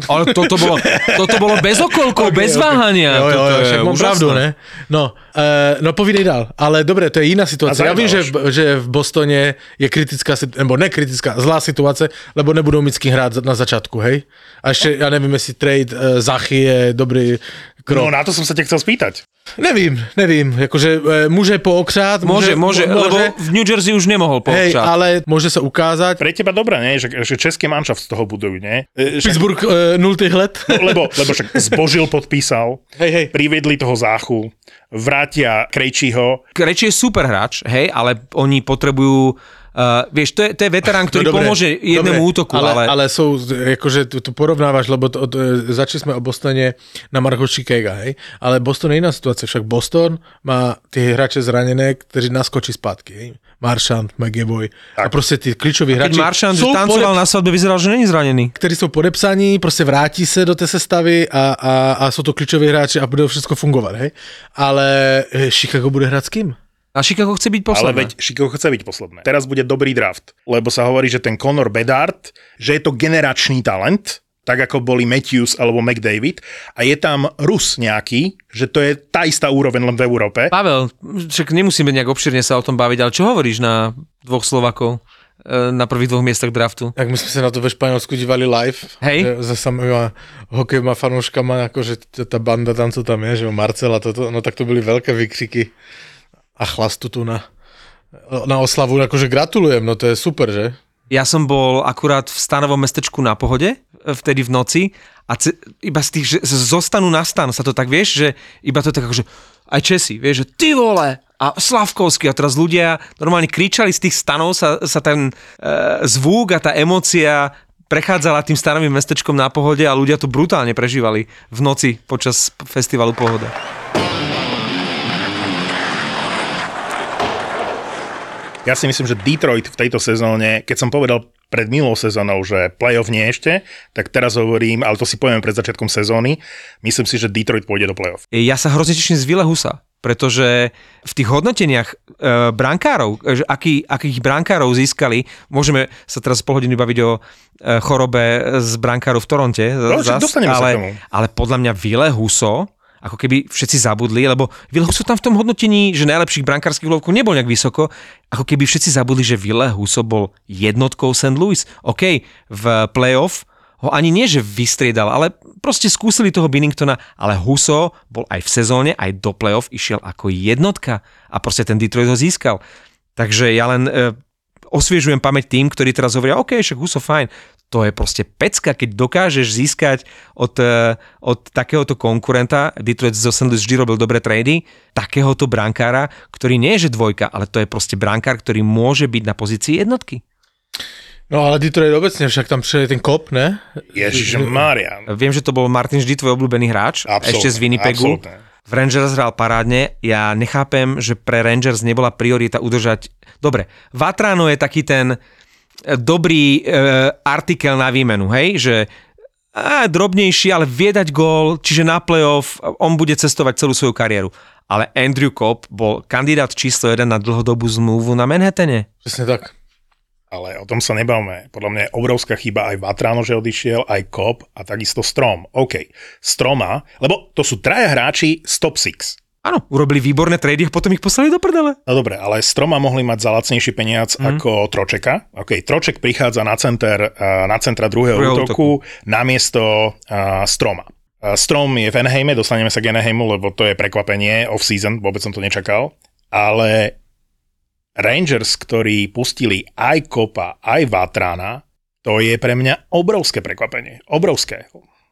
Ale toto bolo, toto bolo bez okolkov, bez váhania. Jo, jo, toto jo, je však mám úžasné. pravdu, ne? No, uh, no povídej dál. Ale dobre, to je iná situácia. Ja viem, že, že v Bostone je kritická, nebo nekritická, zlá situácia, lebo nebudú mít s kým hrať na začiatku, hej? A ešte, ja neviem, jestli trade uh, Zachy je dobrý krok. No na to som sa ťa chcel spýtať. Nevím, nevím, akože e, môže pookřát, Môže, môže, mo- lebo v New Jersey už nemohol Hej, poobčať. ale môže sa ukázať. Pre teba dobré, nie? Že, že český manšaft z toho budujú, nie? E, Však, Pittsburgh e, 0 let. no, lebo, lebo však zbožil podpísal, Hej, hej. priviedli toho záchu, vrátia Krejčího. Krejči je super hráč, hej, ale oni potrebujú Uh, vieš, to je, to je veterán, ktorý No dobre, pomôže jednému dobre, útoku, ale, ale, ale sú, akože tu, tu porovnávaš, lebo to, to, začali sme o Bostone na Marko Chicaga, hej? Ale Boston je iná situácia, však Boston má tie hráče zranené, ktorí naskočí zpátky, hej? Maršant, McAvoy a proste tí kľíčoví keď hráči Maršant sú tancoval podep- na svadbe, vyzeral, že není zranený. ktorí sú podepsaní, proste vráti sa do tej sestavy a, a, a sú to kľúčoví hráči a bude všetko fungovať, hej? Ale e, Chicago bude hrať s kým? A Chicago chce byť Ale posledné. veď Chicago chce byť posledné. Teraz bude dobrý draft, lebo sa hovorí, že ten Conor Bedard, že je to generačný talent, tak ako boli Matthews alebo McDavid a je tam Rus nejaký, že to je tá istá úroveň len v Európe. Pavel, však nemusíme nejak obširne sa o tom baviť, ale čo hovoríš na dvoch Slovakov e, na prvých dvoch miestach draftu? Tak my sme sa na to ve Španielsku dívali live. Hej. Za samýma hokejovými fanúškama, akože tá banda tam, co tam je, že Marcela, toto, no tak to byly veľké vykřiky a chlastu tu na, na oslavu, akože gratulujem, no to je super, že? Ja som bol akurát v stanovom mestečku na pohode, vtedy v noci a ce, iba z tých, že zostanú na stan, sa to tak vieš, že iba to tak akože aj Česi, vieš, že ty vole a Slavkovský a teraz ľudia normálne kričali z tých stanov, sa, sa ten e, zvuk a tá emócia prechádzala tým stanovým mestečkom na pohode a ľudia to brutálne prežívali v noci počas festivalu Pohoda. Ja si myslím, že Detroit v tejto sezóne, keď som povedal pred minulou sezónou, že playoff nie ešte, tak teraz hovorím, ale to si povieme pred začiatkom sezóny, myslím si, že Detroit pôjde do playoff. Ja sa hrozne teším z Vile Husa, pretože v tých hodnoteniach e, brankárov, e, aký, akých brankárov získali, môžeme sa teraz pol hodiny baviť o e, chorobe z brankárov v Toronte, No, zas, ale, ale podľa mňa Vile Huso, ako keby všetci zabudli, lebo Vile Huso tam v tom hodnotení, že najlepších brankárskych lovkov nebol nejak vysoko, ako keby všetci zabudli, že Vile Huso bol jednotkou St. Louis. OK, v playoff ho ani nie, že vystriedal, ale proste skúsili toho Binningtona, ale Huso bol aj v sezóne, aj do playoff išiel ako jednotka a proste ten Detroit ho získal. Takže ja len e, osviežujem pamäť tým, ktorí teraz hovoria, OK, však Huso fajn. To je proste pecka, keď dokážeš získať od, e, od takéhoto konkurenta, Detroit zo. Louis vždy robil dobré trady, takéhoto brankára, ktorý nie je že dvojka, ale to je proste brankár, ktorý môže byť na pozícii jednotky. No ale Detroit obecne, však tam přišel ten kop, ne? Ježiš Maria. Viem, že to bol Martin vždy tvoj obľúbený hráč, Absolútne, ešte z Winnipegu. absolútne. V Rangers hral parádne, ja nechápem, že pre Rangers nebola priorita udržať... Dobre, Vatrano je taký ten dobrý e, artikel na výmenu, hej, že a, drobnejší, ale vie dať gól, čiže na playoff on bude cestovať celú svoju kariéru. Ale Andrew Cobb bol kandidát číslo 1 na dlhodobú zmluvu na Manhattane. Přesně tak. Ale o tom sa nebavme. Podľa mňa je obrovská chyba aj Vatrano, že odišiel, aj Kop a takisto Strom. OK, Stroma, lebo to sú traja hráči z top 6. Áno, urobili výborné trady a potom ich poslali do prdele. No dobre, ale Stroma mohli mať za lacnejší peniac mm. ako Tročeka. OK, Troček prichádza na, center, eh, na centra druhého Druhého útoku namiesto uh, Stroma. Uh, Strom je v Anaheime, dostaneme sa k Anaheimu, lebo to je prekvapenie off-season, vôbec som to nečakal. Ale Rangers, ktorí pustili aj Kopa, aj Vatrana, to je pre mňa obrovské prekvapenie. Obrovské.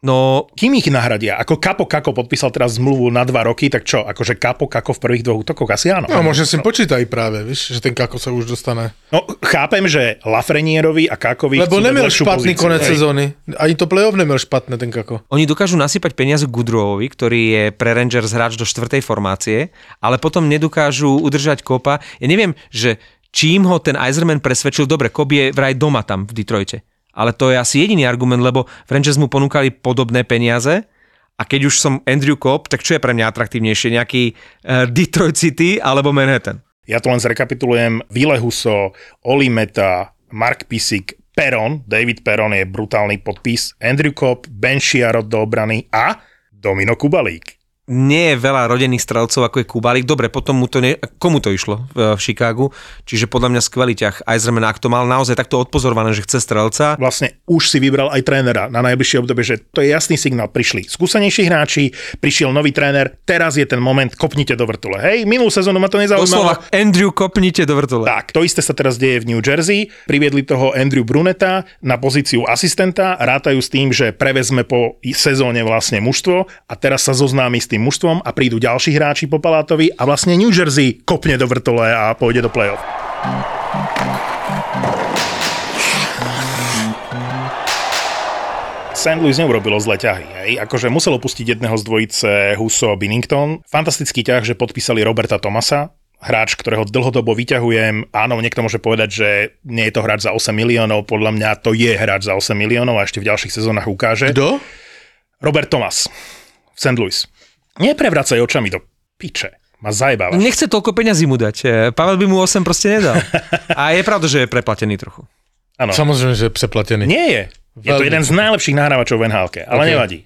No, Kým ich nahradia? Ako Kapo Kako podpísal teraz zmluvu na dva roky, tak čo? Akože Kapo Kako v prvých dvoch útokoch? Asi áno. No, možno si počítaj práve, víš, že ten kako sa už dostane. No, chápem, že Lafrenierovi a Kakovi Lebo lepšiu špatný pozíciu, konec hej. sezóny. Ani to playoff neměl špatné, ten kako. Oni dokážu nasypať peniaze Goodrowovi, ktorý je pre Rangers hráč do štvrtej formácie, ale potom nedokážu udržať kopa. Ja neviem, že čím ho ten Eiserman presvedčil, dobre, Kop je vraj doma tam v Detroite. Ale to je asi jediný argument, lebo Rangers mu ponúkali podobné peniaze a keď už som Andrew Cobb, tak čo je pre mňa atraktívnejšie? Nejaký uh, Detroit City alebo Manhattan? Ja to len zrekapitulujem. Vile Huso, Oli Meta, Mark Pisik, Peron, David Peron je brutálny podpis, Andrew Cobb, Ben Chiarot do obrany a Domino Kubalík. Nie je veľa rodených strelcov, ako je Kubalik. Dobre, potom mu to ne... komu to išlo v, v Chicagu, čiže podľa mňa skvelý ťah. Eiserman, ak to mal naozaj takto odpozorované, že chce strelca, Vlastne už si vybral aj trénera na najbližšie obdobie, že to je jasný signál. Prišli skúsenejší hráči, prišiel nový tréner, teraz je ten moment, kopnite do vrtule. Hej, minulú sezónu ma to nezaujímalo. doslova Andrew kopnite do vrtule. Tak, to isté sa teraz deje v New Jersey. Priviedli toho Andrew Bruneta na pozíciu asistenta, rátajú s tým, že prevezme po sezóne vlastne mužstvo a teraz sa zoznámi s tým mužstvom a prídu ďalší hráči po Palátovi a vlastne New Jersey kopne do vrtule a pôjde do play-off. St. Louis neurobilo zle ťahy. Hej. Akože musel opustiť jedného z dvojice Huso Binnington. Fantastický ťah, že podpísali Roberta Thomasa, hráč, ktorého dlhodobo vyťahujem. Áno, niekto môže povedať, že nie je to hráč za 8 miliónov, podľa mňa to je hráč za 8 miliónov a ešte v ďalších sezónach ukáže. Kdo? Robert Thomas v St. Louis. Neprevracaj očami do piče. Ma zajebávaš. Nechce toľko peňazí mu dať. E, Pavel by mu 8 proste nedal. A je pravda, že je preplatený trochu. Áno. Samozřejmě, že je přeplatený. Nie je. Je to jeden z najlepších nahrávačov v NHL, ale Ok. nevadí.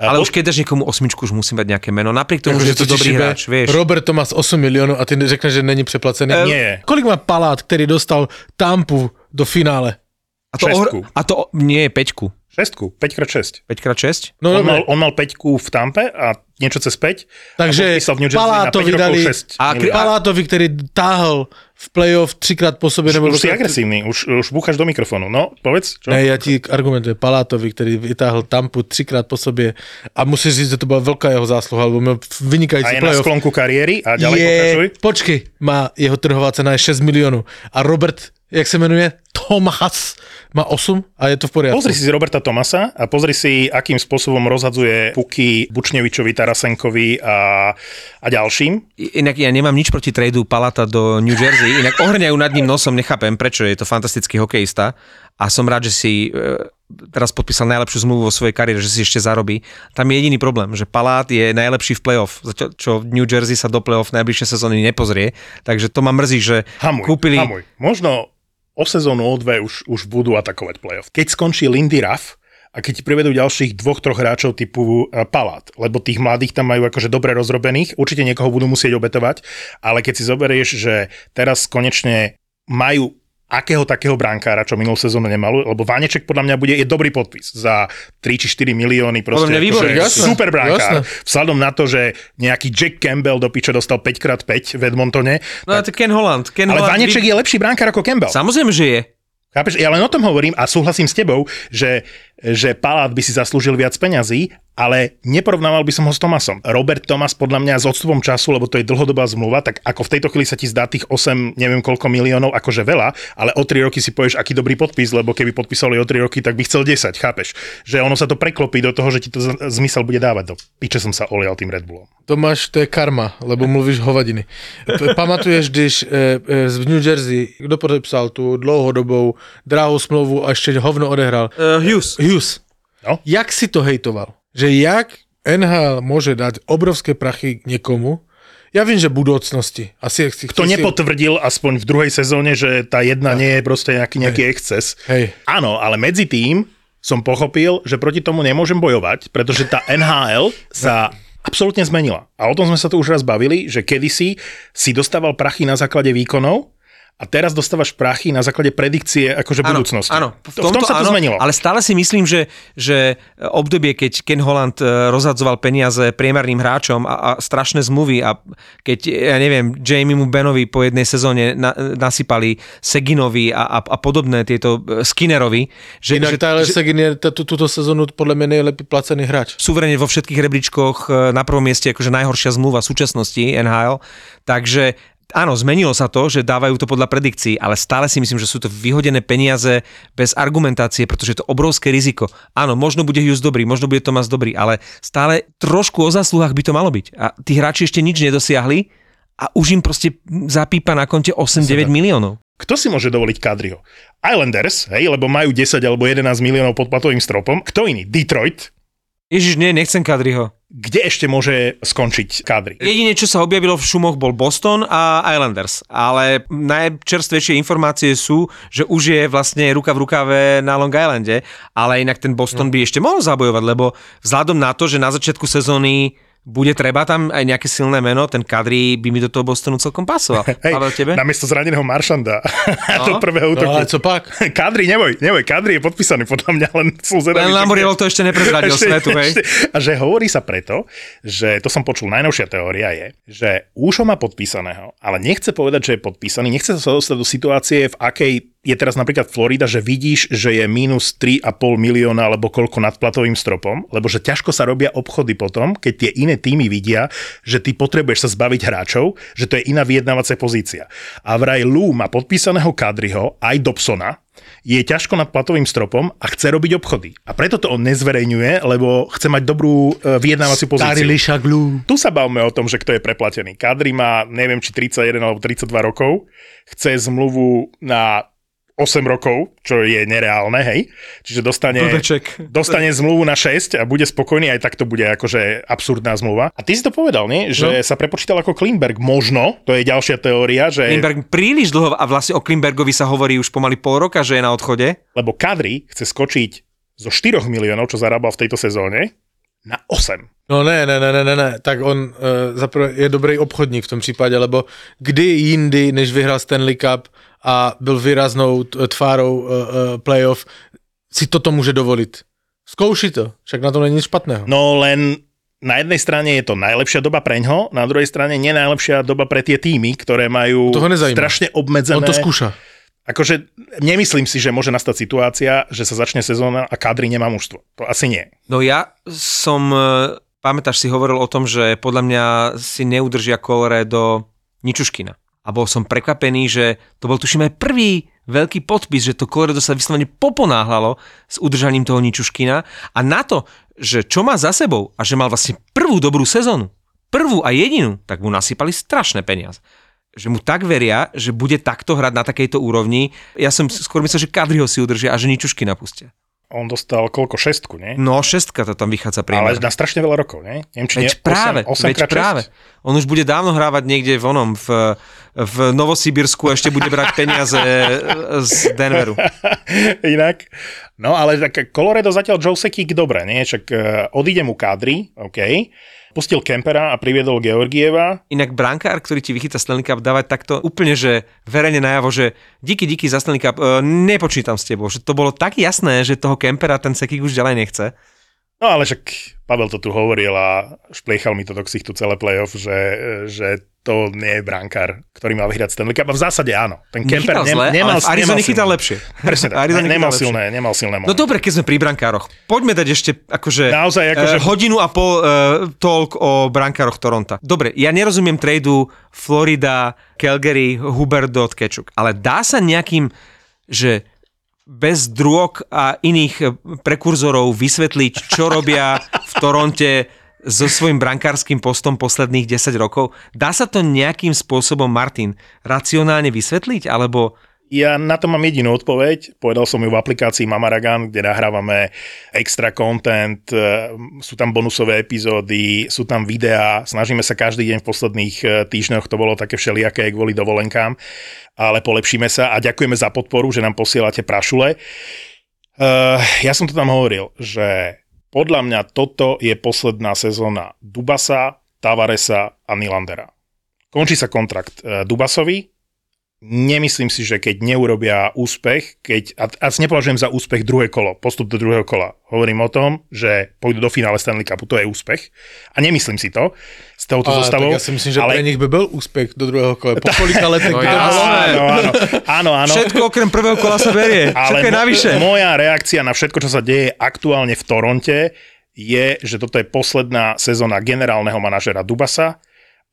Ale už keď dáš niekomu osmičku, už musí mať nejaké meno. Napriek tomu, že je to dobrý hráč, vieš. Robert Thomas 8 milionů a ty řekneš, že není přeplacený. Eh, Nie. Kolik má Palát, který dostal Tampu do finále? A to, šestku. a to nie je peťku. Šestku, 5x6. 5x6? No on, mal, on mal 5 v Tampe a niečo cez 5. Takže a podpísal v New Jersey na 5 Palátovi dali- 6 A miliónov. Palátovi, který táhl v playoff třikrát po sobě. Nebo Už si agresívny, už, už búchaš do mikrofónu. No, povedz, čo? Ne, já ti argumentuji Palátovi, který vytáhl Tampu třikrát po sobě a musíš říct, že to byla velká jeho zásluha, lebo měl a vynikající je na playoff. sklonku kariéry a ďalej je, pokračuj. počkej, má jeho trhová cena je 6 milionů a Robert, jak se jmenuje? Thomas má 8 a je to v poriadku. Pozri si Roberta Tomasa a pozri si, akým spôsobom rozhadzuje puky Bučnevičovi, Tarasenkovi a, a ďalším. Inak ja nemám nič proti tradu Palata do New Jersey, inak ohrňajú nad ním nosom, nechápem, prečo je to fantastický hokejista a som rád, že si e, teraz podpísal najlepšiu zmluvu vo svojej kariére, že si ešte zarobí. Tam je jediný problém, že Palát je najlepší v playoff, čo v New Jersey sa do playoff najbližšie sezóny nepozrie, takže to ma mrzí, že Hamuj, kúpili... hamuj. Možno o sezónu, o dve už, už budú atakovať playoff. Keď skončí Lindy Ruff, a keď ti privedú ďalších dvoch, troch hráčov typu eh, Palát, lebo tých mladých tam majú akože dobre rozrobených, určite niekoho budú musieť obetovať, ale keď si zoberieš, že teraz konečne majú akého takého brankára, čo minulú sezónu nemalo, lebo Váneček podľa mňa bude, je dobrý podpis za 3 či 4 milióny, proste mňa výborný, akože jasné, super brankár. jasné. Vzhľadom na to, že nejaký Jack Campbell do piče dostal 5x5 v Edmontone, No to Ken Holland. Ken ale Holland Vaneček je lepší brankár ako Campbell. Samozrejme, že je. Chápeš? Ja len o tom hovorím a súhlasím s tebou, že, že Palát by si zaslúžil viac peňazí, ale neporovnával by som ho s Tomasom. Robert Tomas podľa mňa s odstupom času, lebo to je dlhodobá zmluva, tak ako v tejto chvíli sa ti zdá tých 8, neviem koľko miliónov, akože veľa, ale o 3 roky si povieš, aký dobrý podpis, lebo keby podpísali o 3 roky, tak by chcel 10, chápeš? Že ono sa to preklopí do toho, že ti to zmysel bude dávať. Do piče som sa olial tým Red Bullom. Tomáš, to je karma, lebo mluvíš hovadiny. Pamatuješ, když e, e, v New Jersey, kdo podepsal tu dlouhodobou drahou smlouvu a ještě hovno odehral? Uh, Hughes. Hughes. No. Jak si to hejtoval? Že jak NHL môže dať obrovské prachy niekomu, ja viem, že budúcnosti. Asi, si, To nepotvrdil aspoň v druhej sezóne, že tá jedna nie je proste nejaký, nejaký exces. Hej. Áno, ale medzi tým som pochopil, že proti tomu nemôžem bojovať, pretože tá NHL sa absolútne zmenila. A o tom sme sa tu už raz bavili, že kedysi si dostával prachy na základe výkonov a teraz dostávaš prachy na základe predikcie akože Áno, budúcnosti. Áno, v, tomto, v tom sa to áno, zmenilo. Ale stále si myslím, že, že obdobie, keď Ken Holland e, rozhadzoval peniaze priemerným hráčom a, a strašné zmluvy a keď, ja neviem, Jamiemu Benovi po jednej sezóne na, nasypali Seginovi a, a, a podobné tieto e, Skinnerovi, že, Inak že, Tyler že Seguin je túto sezónu podľa mňa najlepší placený hráč. suverene vo všetkých rebríčkoch e, na prvom mieste akože najhoršia zmluva v súčasnosti NHL. Takže Áno, zmenilo sa to, že dávajú to podľa predikcií, ale stále si myslím, že sú to vyhodené peniaze bez argumentácie, pretože je to obrovské riziko. Áno, možno bude Hughes dobrý, možno bude Tomas dobrý, ale stále trošku o zásluhách by to malo byť. A tí hráči ešte nič nedosiahli a už im proste zapípa na konte 8-9 miliónov. Kto si môže dovoliť Kadriho? Islanders, hej, lebo majú 10 alebo 11 miliónov pod platovým stropom. Kto iný? Detroit. Ježiš, nie, nechcem Kadriho. Kde ešte môže skončiť Kadri? Jedine, čo sa objavilo v šumoch, bol Boston a Islanders. Ale najčerstvejšie informácie sú, že už je vlastne ruka v rukave na Long Islande, ale inak ten Boston by ešte mohol zabojovať, lebo vzhľadom na to, že na začiatku sezóny bude treba tam aj nejaké silné meno, ten Kadri by mi do toho Bostonu celkom pasoval. Hej, Pavel, tebe? namiesto zraneného Maršanda. No. do prvého No útoku. ale co pak? Kadri, neboj, neboj, Kadri je podpísaný podľa mňa, len sú zvedaví. Len že Lamoriello to ešte neprezradil Ešte- svetu, hej. ešte- A že hovorí sa preto, že to som počul, najnovšia teória je, že už ho má podpísaného, ale nechce povedať, že je podpísaný, nechce sa dostať do situácie, v akej je teraz napríklad Florida, že vidíš, že je minus 3,5 milióna alebo koľko nad platovým stropom, lebo že ťažko sa robia obchody potom, keď tie iné týmy vidia, že ty potrebuješ sa zbaviť hráčov, že to je iná vyjednávacia pozícia. A vraj Lou má podpísaného Kadriho, aj Dobsona, je ťažko nad platovým stropom a chce robiť obchody. A preto to on nezverejňuje, lebo chce mať dobrú e, vyjednávaciu pozíciu. Tu sa bavme o tom, že kto je preplatený. Kadri má, neviem, či 31 alebo 32 rokov, chce zmluvu na 8 rokov, čo je nereálne, hej. Čiže dostane, Blbeček. dostane zmluvu na 6 a bude spokojný, aj tak to bude akože absurdná zmluva. A ty si to povedal, nie? Že No. sa prepočítal ako Klimberg. Možno, to je ďalšia teória, že... Klimberg príliš dlho a vlastne o Klimbergovi sa hovorí už pomaly pol roka, že je na odchode. lebo Kadri chce skočiť zo 4 miliónov, čo zarábal v tejto sezóne, na 8. No ne, ne, ne, ne, ne, ne. tak on uh, zaprvé je dobrý obchodník v tom případě, lebo kdy jindy, než vyhrál Stanley Cup a byl výraznou tvárou uh, uh, playoff, si toto může dovolit. Zkouši to, však na to není nic špatného. No len na jednej strane je to najlepšia doba preňho, na druhej strane nie najlepšia doba pre tie týmy, ktoré majú strašne obmedzené. On to skúša. Akože nemyslím si, že môže nastať situácia, že sa začne sezóna a Kadri nemá mužstvo. To asi nie. No ja som, e, pamätáš si hovoril o tom, že podľa mňa si neudržia kolore do Ničuškina. A bol som prekvapený, že to bol tuším aj prvý veľký podpis, že to Colorado sa vyslovene poponáhlalo s udržaním toho Ničuškina a na to, že čo má za sebou a že mal vlastne prvú dobrú sezónu, prvú a jedinú, tak mu nasypali strašné peniaze že mu tak veria, že bude takto hrať na takejto úrovni. Ja som skôr myslel, že Kadriho si udržia a že Ničušky napustia. On dostal koľko? Šestku, nie? No, šestka to tam vychádza Ale priemer. na strašne veľa rokov, nie? Neviem, či Veď nie, práve, 8, 8 veď práve. On už bude dávno hrávať niekde v onom, v, v Novosibirsku a ešte bude brať peniaze z Denveru. Inak. No ale tak Colorado zatiaľ Joe Sekik dobre, nie? Čak uh, odíde mu Kadri, OK. Pustil Kempera a priviedol Georgieva. Inak brankár, ktorý ti vychytá Stanley Cup, dávať takto úplne, že verejne najavo, že díky, díky za Stanley Cup, e, nepočítam s tebou. Že to bolo tak jasné, že toho Kempera ten Sekik už ďalej nechce. No ale však Pavel to tu hovoril a špliechal mi to do ksichtu celé playoff, že, že to nie je brankár, ktorý mal vyhrať Stanley Cup. A v zásade áno. Ten Kemper zle, nemal, ale chytal silné. lepšie. Presne tak. Arizona Ne, nemal, lepšie. silné, nemal silné No momenty. dobre, keď sme pri brankároch. Poďme dať ešte akože, Naozaj, akože- eh, hodinu a pol uh, talk o brankároch Toronta. Dobre, ja nerozumiem tradu Florida, Calgary, Huberdo, Tkečuk, ale dá sa nejakým, že bez drog a iných eh, prekurzorov vysvetliť, čo robia v Toronte so svojím brankárským postom posledných 10 rokov. Dá sa to nejakým spôsobom, Martin, racionálne vysvetliť? Alebo Ja na to mám jedinú odpoveď. Povedal som ju v aplikácii Mamaragan, kde nahrávame extra content, e, sú tam bonusové epizódy, sú tam videá, snažíme sa každý deň v posledných e, týždňoch, to bolo také všelijaké kvôli dovolenkám, ale polepšíme sa a ďakujeme za podporu, že nám posielate prašule. Uh, ja som to tam hovoril, že podľa mňa toto je posledná sezóna Dubasa, Tavaresa a Nilandera. Končí sa kontrakt Dubasovi, Nemyslím si, že keď neurobia úspech, keď, a, a nepovažujem za úspech druhé kolo, postup do druhého kola. Hovorím o tom, že pôjdu do finále Stanley Cupu, to je úspech. A nemyslím si to s touto A, zostavou. tak ja si myslím, že ale... pre nich by byl úspech do druhého kola. Po kolika letech No by bolo? Áno, áno, áno, áno. Všetko okrem prvého kola sa berie. Všetko je navyše. moja reakcia na všetko, čo sa deje aktuálne v Toronte, je, že toto je posledná sezóna generálneho manažera Dubasa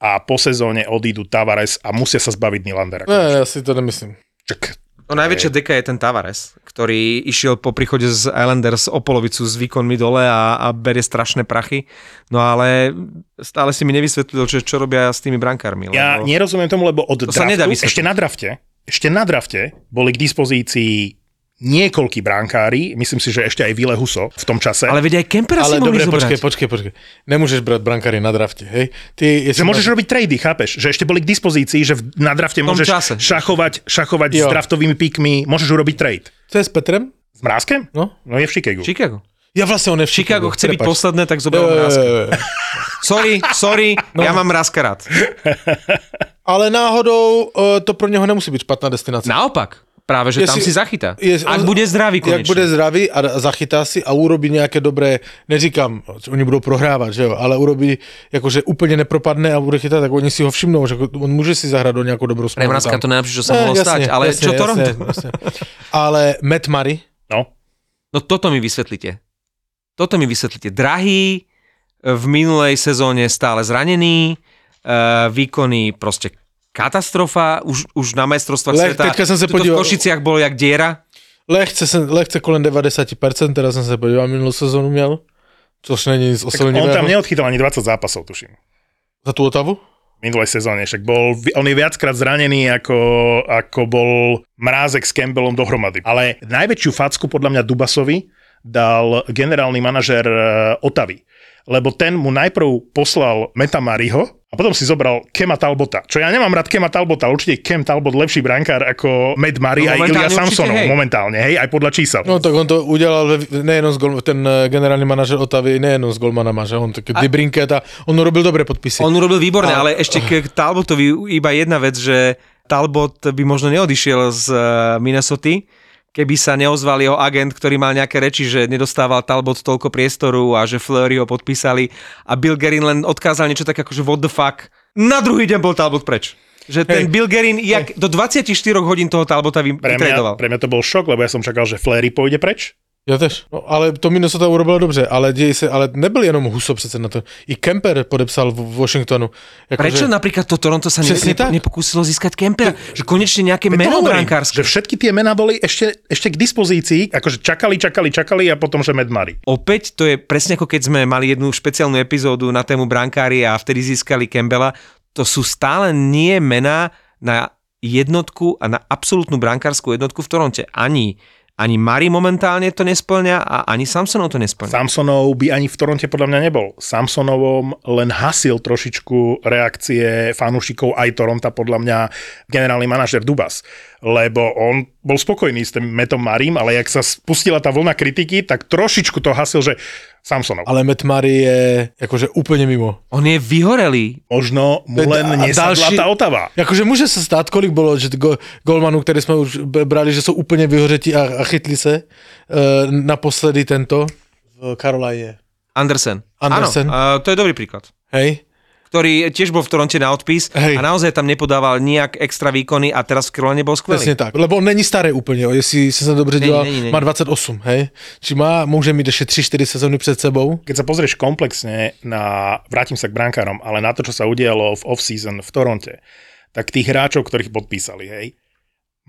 a po sezóne odídu Tavares a musia sa zbaviť Nylandera. Ne, ja si to nemyslím. Čak, No najväčšia deka je ten Tavares, ktorý išiel po príchode z Islanders o polovicu s výkonmi dole a, a berie strašné prachy. No ale stále si mi nevysvetlil, že čo robia s tými brankármi. Lebo... ja nerozumiem tomu, lebo od To sa nedá draftu, vysvetliť. ešte na drafte, ešte na drafte boli k dispozícii niekoľkí brankári, myslím si, že ešte aj Vile Huso v tom čase. Ale veď aj Kempera si Ale mohli dobre, počkej, počkej, počkej. Nemôžeš brať brankári na drafte, hej? Ty, že môžeš robiť trady, chápeš? Že ešte boli k dispozícii, že v- na drafte môžeš čase. šachovať, šachovať s Jo. draftovými píkmi, môžeš urobiť trade. Co je s Petrem? S Mrázkem? No. No je v Chicagu. Chicago. Ja vlastne on je v Chicago chce byť Prepač. posledné, tak jo, jo, Mrázka. Sorry, sorry, No. ja mám Mrázka rád. Ale náhodou uh, to pro něho nemusí být špatná destinace. Naopak, práve, že tam Jestli- si zachytá. Jest- Ak bude zdravý Jak konečne. bude zdravý a zachytá si a urobí nějaké dobré, neříkám, oni budou prohrávat, že jo, ale urobí, jakože úplně nepropadne a bude chytat, tak oni si ho všimnou, že on může si zahrát do nějakou dobrou Pre smlouvu Mrázka tam. to najlepšie, čo sa Ne, mohlo jasne, stať. Ale jasne, čo jasne, Toronto? jasne. Ale Matt Murray, No. No toto mi vysvetlite. Toto mi vysvetlite. Drahý, v minulej sezóne stále zranený, uh, výkony proste katastrofa, už, už na majstrovstvách Lech, sveta. teďka som sa podíval- v Košiciach bol jak diera. lehce, jsem, lehce kolem 90%, teda jsem se podíval, minulou sezónu měl, což není nic Tak on tam neodchytal ani 20 zápasov, tuším. Za tu otavu? Minulej sezóne, však bol, on je viackrát zranený, ako, ako bol Mrázek s Campbellom dohromady. Ale najväčšiu facku podľa mňa Dubasovi dal generálny manažer eh, Otavy. Lebo ten mu najprv poslal Meta Mariho a potom si zobral Kema Talbota. Čo ja nemám rád Kema Talbota, určite Kem Talbot lepší brankár ako Matt Murray No, a Ilya určite, Samsonov hej. momentálne, hej, aj podľa čísel. No tak on to udělal ve, nejenom z gol, ten eh, generální manažer Otavy, nejenom z golmanama, že on Dibrinket a on robil dobré podpisy. On urobil výborné, Ale- ale ešte k Talbotovi iba jedna vec, že Talbot by možno neodišiel z eh, Minnesota, keby sa neozval jeho agent, ktorý mal nejaké reči, že nedostával Talbot toľko priestoru a že Fleury ho podpísali a Bill Gerin len odkázal niečo také ako, že what the fuck. Na druhý deň bol Talbot preč. Že ten Hej. Bill Gerin jak do 24 hodín toho Talbota vy, Pre vytradoval. mňa, pre mňa to bol šok, lebo ja som čakal, že Flery pôjde preč. Já tež. No, ale to Minnesota urobilo dobře, ale děj se, ale nebyl jenom Huso přece na to. I Kemper podepsal v Washingtonu. Jako Prečo že- napríklad to Toronto sa ne, ne, tak. nepokúsilo získať Kempera? Že konečne nejaké meno brankárske. Že všetky tie mená boli ešte, ešte k dispozícii, akože čakali, čakali, čakali a potom, že Murray. Opäť to je presne ako keď sme mali jednu špeciálnu epizódu na tému brankári a vtedy získali Campbella. To sú stále nie mená na jednotku a na absolútnu brankárskú jednotku v Toronte. Ani, ani Mari momentálne to nesplňa a ani Samsonov to nesplňa. Samsonov by ani v Toronte podľa mňa nebol. Samsonovom len hasil trošičku reakcie fanúšikov aj Toronta podľa mňa generálny manažer Dubas. Lebo on bol spokojný s tým Metom Marim, ale jak sa spustila tá vlna kritiky, tak trošičku to hasil, že Samsonov. Ale Matt Murray je jakože úplně mimo. On je vyhorelý. Možno mu len A nesadla další- tá Otava. Jakože může se stát, kolik bylo, že go, golmanů, které jsme už brali, že jsou úplně vyhořetí a, a chytli se. Uh, naposledy tento v Karolajne. Andersen. Andersen. Áno, a to je dobrý príklad. Hej? Ktorý tiež bol v Toronte na odpis Hej. a naozaj tam nepodával nijak extra výkony a teraz v Carolina bol skvelý. Přesně tak. Lebo on není starý úplně, jo. jestli jsem se dobře díval, má 28, hej? Či má, může mít ještě 3-4 sezóny před sebou. Keď sa pozrieš komplexne na, vrátim sa k brankárom, ale na to, čo sa udialo v off-season v Toronte, tak tých hráčov, ktorých podpísali, hej,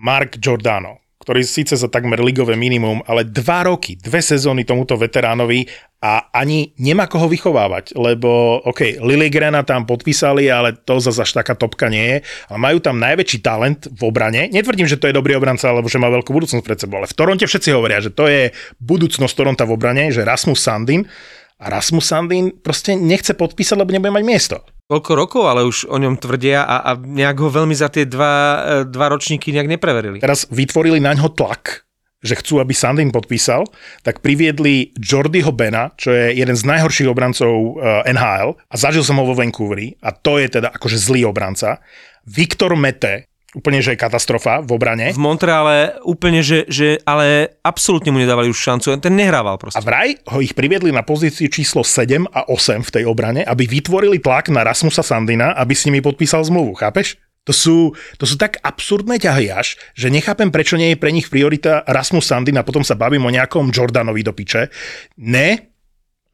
Mark Giordano, ktorý síce za takmer ligové minimum, ale dva roky, dve sezóny tomuto veteránovi a ani nemá koho vychovávať, lebo OK, Liligrena tam podpísali, ale to zase až taká topka nie je. A majú tam najväčší talent v obrane. Netvrdím, že to je dobrý obranca, alebo že má veľkú budúcnosť pred sebou, ale v Toronte všetci hovoria, že to je budúcnosť Toronta v obrane, že Rasmus Sandin a Rasmus Sandin proste nechce podpísať, lebo nebude mať miesto. Koľko rokov, ale už o ňom tvrdia a, a nejak ho veľmi za tie dva, e, dva ročníky nejak nepreverili. Teraz vytvorili na ňo tlak, že chcú, aby Sandin podpísal, tak priviedli Jordyho Bena, čo je jeden z najhorších obrancov eh, NHL a zažil som ho vo Vancouveri a to je teda akože zlý obranca. Viktor Mete, úplne, že je katastrofa v obrane. V Montreale úplne, že, že ale absolútne mu nedávali už šancu, ten nehrával A proste. vraj ho ich priviedli na pozíciu číslo 7 a 8 v tej obrane, aby vytvorili tlak na Rasmusa Sandina, aby s nimi podpísal zmluvu, chápeš? To sú, to sú tak absurdné ťahy až, že nechápem, prečo nie je pre nich priorita Rasmus Sandin a potom sa bavím o nejakom Jordanovi do piče. Ne,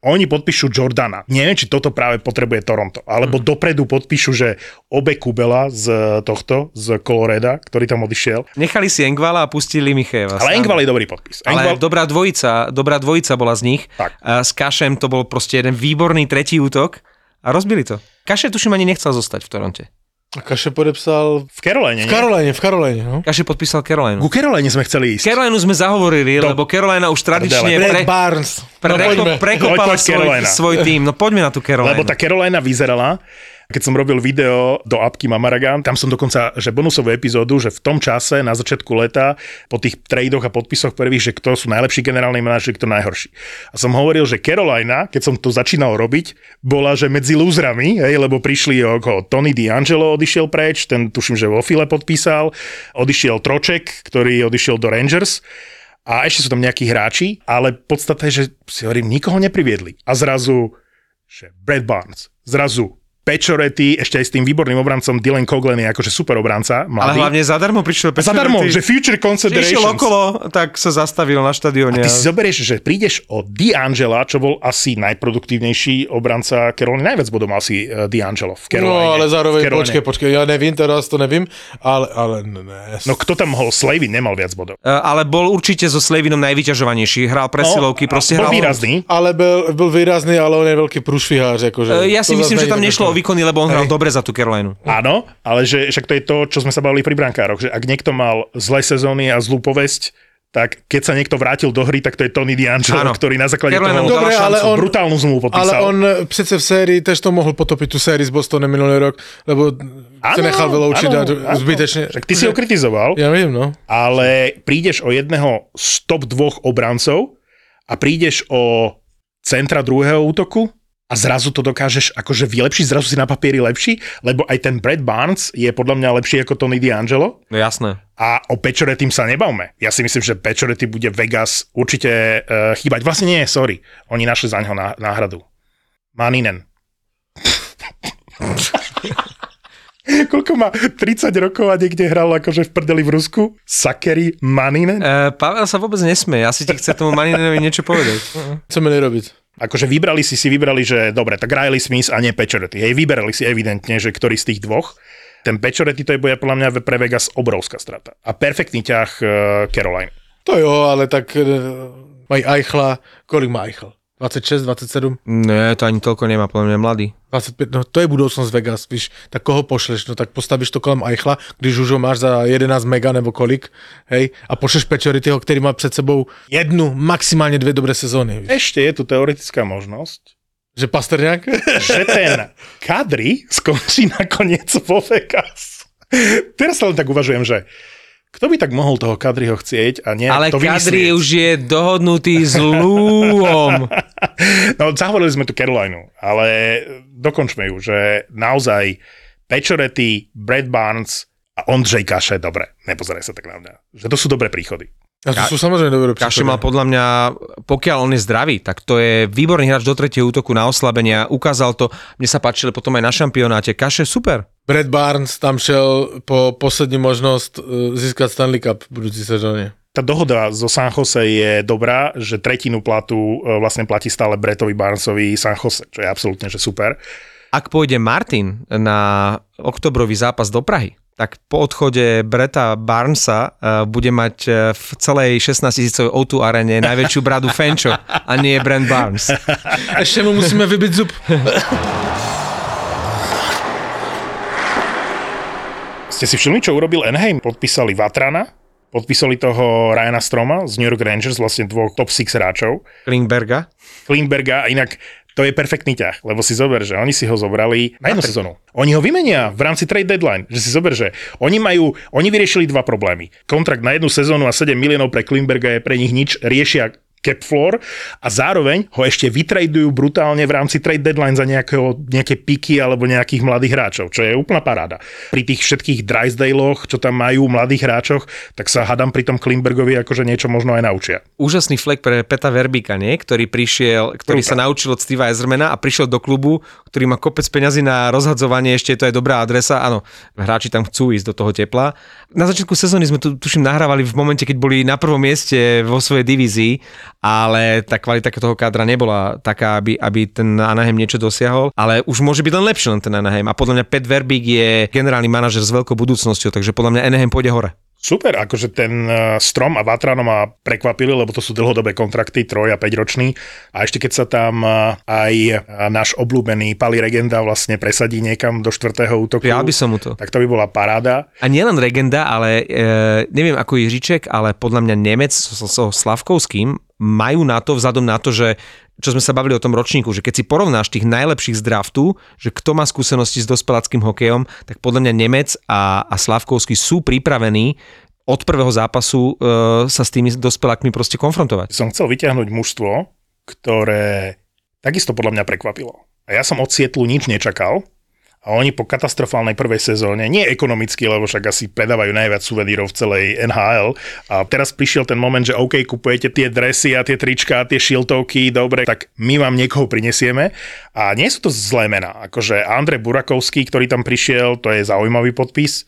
oni podpíšu Jordana. Neviem, či toto práve potrebuje Toronto. Alebo dopredu podpíšu, že obe Kubela z tohto, z Coloreda, ktorý tam odišiel. Nechali si Engvala a pustili Micheva. Ale Engval je dobrý podpis. Ale Engval, dobrá dvojica, dobrá dvojica bola z nich. Tak. A s Kašem to bol proste jeden výborný tretí útok a rozbili to. Kaše tuším ani nechcel zostať v Toronte. A Kaše podepsal v Caroline, v? Caroline, v Caroline, no. Kaše podpísal Caroline. Ku Caroline sme chceli ísť. Carolinu sme zahovorili, Do- lebo Carolina už tradične Prdele. pre, Brad Barnes. pre, no, no, poďme. prekopala Poď, poď, svoj, Carolina. svoj tým. No poďme na tú Carolinu. Lebo tá Carolina vyzerala, keď som robil video do apky Mamaragan, tam som dokonca, že bonusovú epizódu, že v tom čase, na začiatku leta, po tých tradoch a podpisoch prvých, že kto sú najlepší generálni manažeri, kto najhorší. A som hovoril, že Carolina, keď som to začínal robiť, bola, že medzi lúzrami, hej, lebo prišli okolo Tony D'Angelo odišiel preč, ten tuším, že vo file podpísal, odišiel Troček, ktorý odišiel do Rangers, a ešte sú tam nejakí hráči, ale podstata je, že si hovorím, nikoho nepriviedli. A zrazu, že Brad Barnes, zrazu Pečorety, ešte aj s tým výborným obrancom Dylan Coglen je akože super obranca, Ale mladý. hlavne zadarmo prišiel Pečorety. Zadarmo, že Future Išiel Considerations. okolo, tak sa zastavil na štadióne. Ty si zoberieš, že prídeš od D'Angela, čo bol asi najproduktívnejší obranca Carolina, najviac bodov mal si uh, D'Angelo v Caroline. No, ale zároveň, Caroline. počkej, počkej, ja nevím, teraz to nevím, ale, ale ne. No kto tam mohol? Slavy nemal viac bodov. E, ale bol určite so Slavinom najvyťažovanejší. Hral presilovky, No, proste bol hral... výrazný. Ale byl, byl výrazný, ale on je veľký prúšvihář. Akože, E, Ja si myslím, že tam nešlo o výkony, lebo on hral dobre za tú Carolinu. Áno, ale že však to je to, čo sme sa bavili pri brankároch, že ak niekto mal zlé sezóny a zlú povesť, tak keď sa niekto vrátil do hry, tak to je Tony D'Angelo, Áno. ktorý na základe Carolina toho Dobre, ale on- brutálnu zmluvu Ale podpísal. on e, přece v sérii tež to mohl potopiť tú sériu s Bostonem minulý rok, lebo sa nechal vyloučiť a zbytečne. Však ty si ho kritizoval, Ja viem, no. ale prídeš o jedného z top dvoch obrancov a prídeš o centra druhého útoku a zrazu to dokážeš akože vylepšiť, zrazu si na papieri lepší, lebo aj ten Brad Barnes je podľa mňa lepší ako Tony D'Angelo. No jasné. A o Pečoretym sa nebavme. Ja si myslím, že Pečorety bude Vegas určite uh, chýbať. Vlastne nie, sorry. Oni našli za ňo ná, náhradu. Maninen. Koľko má? 30 rokov a niekde hral akože v prdeli v Rusku? Sakeri Maninen? E, Pavel sa vôbec nesmie. Asi ti chce tomu Maninenovi niečo povedať. Co mali robiť? Akože vybrali si si, vybrali, že dobre, tak Riley Smith a nie Pečorety. Hej, vyberali si evidentne, že ktorý z tých dvoch. Ten Pečorety to je bude podľa mňa pre Vegas obrovská strata. A perfektný ťah uh, Caroline. To jo, ale tak e, mají Eichla. Kolik má Eichel? 26, 27, Ne, to ani toľko nemá, podľa mňa je mladý. 25, no to je budoucnost Vegas, víš, tak koho pošleš, no tak postavíš to kolem Eichla, když už ho máš za 11 mega nebo kolik, hej, a pošleš Pečorityho, který má před sebou jednu, maximálně dvě dobré sezóny, víš. Ešte je tu teoretická možnosť, Že Pasterňák? že ten Kadri skončí nakoniec vo Vegas. Teraz sa len tak uvažujem, že kto by tak mohol toho Kadriho chcieť a nejak Ale to Kadri vymyslieť? už je dohodnutý s Lúom. No, zahovorili sme tu Carolinu, ale dokončme ju, že naozaj Pečorety, Brad Barnes a Ondřej Kaše, dobre, nepozeraj sa tak na mňa, že to sú dobré príchody. A to sú samozrejme dobré Kaše príklady. mal podľa mňa, pokiaľ on je zdravý, tak to je výborný hráč do tretieho útoku na oslabenia. Ukázal to, mne sa páčilo potom aj na šampionáte. Kaše super. Brad Barnes tam šel po poslední možnosť e, získať Stanley Cup v budúci sezóne. Tá dohoda zo San Jose je dobrá, že tretinu platu e, vlastne platí stále Bretovi Barnesovi San Jose, čo je absolútne že super. Ak pôjde Martin na oktobrový zápas do Prahy, tak po odchode Breta Barnesa uh, bude mať v celej 16 tisícovej O2 arene najväčšiu bradu Fenčo a nie Brent Barnes. Ešte mu musíme vybiť zub. Ste si všimli, čo urobil Enheim? Podpísali Vatrana, podpísali toho Ryana Stroma z New York Rangers, vlastne dvoch top 6 hráčov. Klingberga. Klingberga a inak to je perfektný ťah, lebo si zober, že oni si ho zobrali na jednu sezónu. Oni ho vymenia v rámci trade deadline, že si zober, že oni majú, oni vyriešili dva problémy. Kontrakt na jednu sezónu a 7 miliónov pre Klingberga je pre nich nič, riešia cap floor a zároveň ho ešte vytradujú brutálne v rámci trade deadline za nejakého, nejaké piky alebo nejakých mladých hráčov, čo je úplná paráda. Pri tých všetkých Drysdaleoch, čo tam majú mladých hráčoch, tak sa hadám pri tom Klimbergovi akože niečo možno aj naučia. Úžasný flek pre Peta Verbika, nie? ktorý prišiel, ktorý Super. sa naučil od Steva Ezermana a prišiel do klubu, ktorý má kopec peňazí na rozhadzovanie, ešte to je dobrá adresa, áno, hráči tam chcú ísť do toho tepla. Na začiatku sezóny sme tu, tuším, nahrávali v momente, keď boli na prvom mieste vo svojej divízii ale tá kvalita toho kádra nebola taká, aby, aby ten Anaheim niečo dosiahol, ale už môže byť len lepší len ten Anaheim a podľa mňa Pet Verbig je generálny manažer s veľkou budúcnosťou, takže podľa mňa Anaheim pôjde hore. Super, akože ten e, Strom a Vatrano ma prekvapili, lebo to sú dlhodobé kontrakty, troj a 5 ročný. A ešte keď sa tam e, aj e, náš obľúbený Pali Regenda vlastne presadí niekam do štvrtého útoku. Ja by som mu to. Tak to by bola paráda. A nielen Regenda, ale e, neviem ako Jiříček, ale podľa mňa Nemec so, so Slavkovským majú na to, vzhľadom na to, že čo sme sa bavili o tom ročníku, že keď si porovnáš tých najlepších z draftu, že kto má skúsenosti s dospeláckým hokejom, tak podľa mňa Nemec a, a Slavkovský sú pripravení od prvého zápasu e, sa s tými dospelákmi proste konfrontovať. Som chcel vyťahnuť mužstvo, ktoré takisto podľa mňa prekvapilo. A ja som od Sietlu nič nečakal, a oni po katastrofálnej prvej sezóne, nie ekonomicky, lebo však asi predávajú najviac suvenírov v celej NHL, a teraz prišiel ten moment, že OK, kupujete tie dresy a tie trička a tie šiltovky, dobre, tak my vám niekoho prinesieme. A nie sú to zlé mená. Akože Andrej Burakovský, ktorý tam prišiel, to je zaujímavý podpis.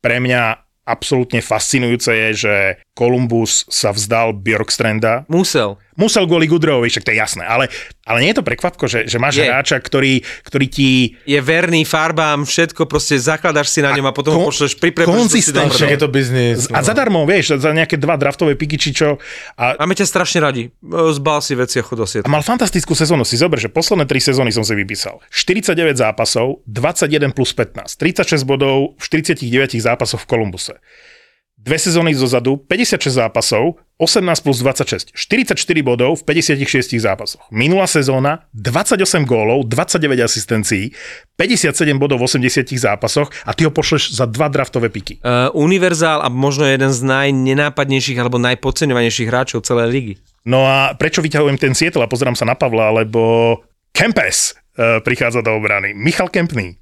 Pre mňa absolútne fascinujúce je, že Columbus sa vzdal Bjorkstranda. Musel. Musel kvôli Gudrovovi, však to je jasné, ale, ale nie je to prekvapko, že, že máš je. hráča, ktorý, ktorý ti... Je verný farbám, všetko, proste zakladaš si na ňom a, a potom kon, ho pošleš pri Konzistentne. je to biznis. No. A zadarmo, vieš, za nejaké dva draftové piky, či čo. A... Máme ťa strašne radi. Zbal si veci a chod A mal fantastickú sezónu. Si zober, že posledné tri sezóny som si vypísal. 49 zápasov, 21 plus 15. 36 bodov v 49 zápasoch v Kolumbuse dve sezóny zozadu, 56 zápasov, 18 plus 26, 44 bodov v 56 zápasoch. Minulá sezóna 28 gólov, 29 asistencií, 57 bodov v 80 zápasoch a ty ho pošleš za dva draftové piky. Uh, univerzál a možno jeden z najnenápadnejších alebo najpodceňovanejších hráčov celej ligy. No a prečo vyťahujem ten Seattle a pozerám sa na Pavla, lebo Kempes uh, prichádza do obrany. Michal Kempný.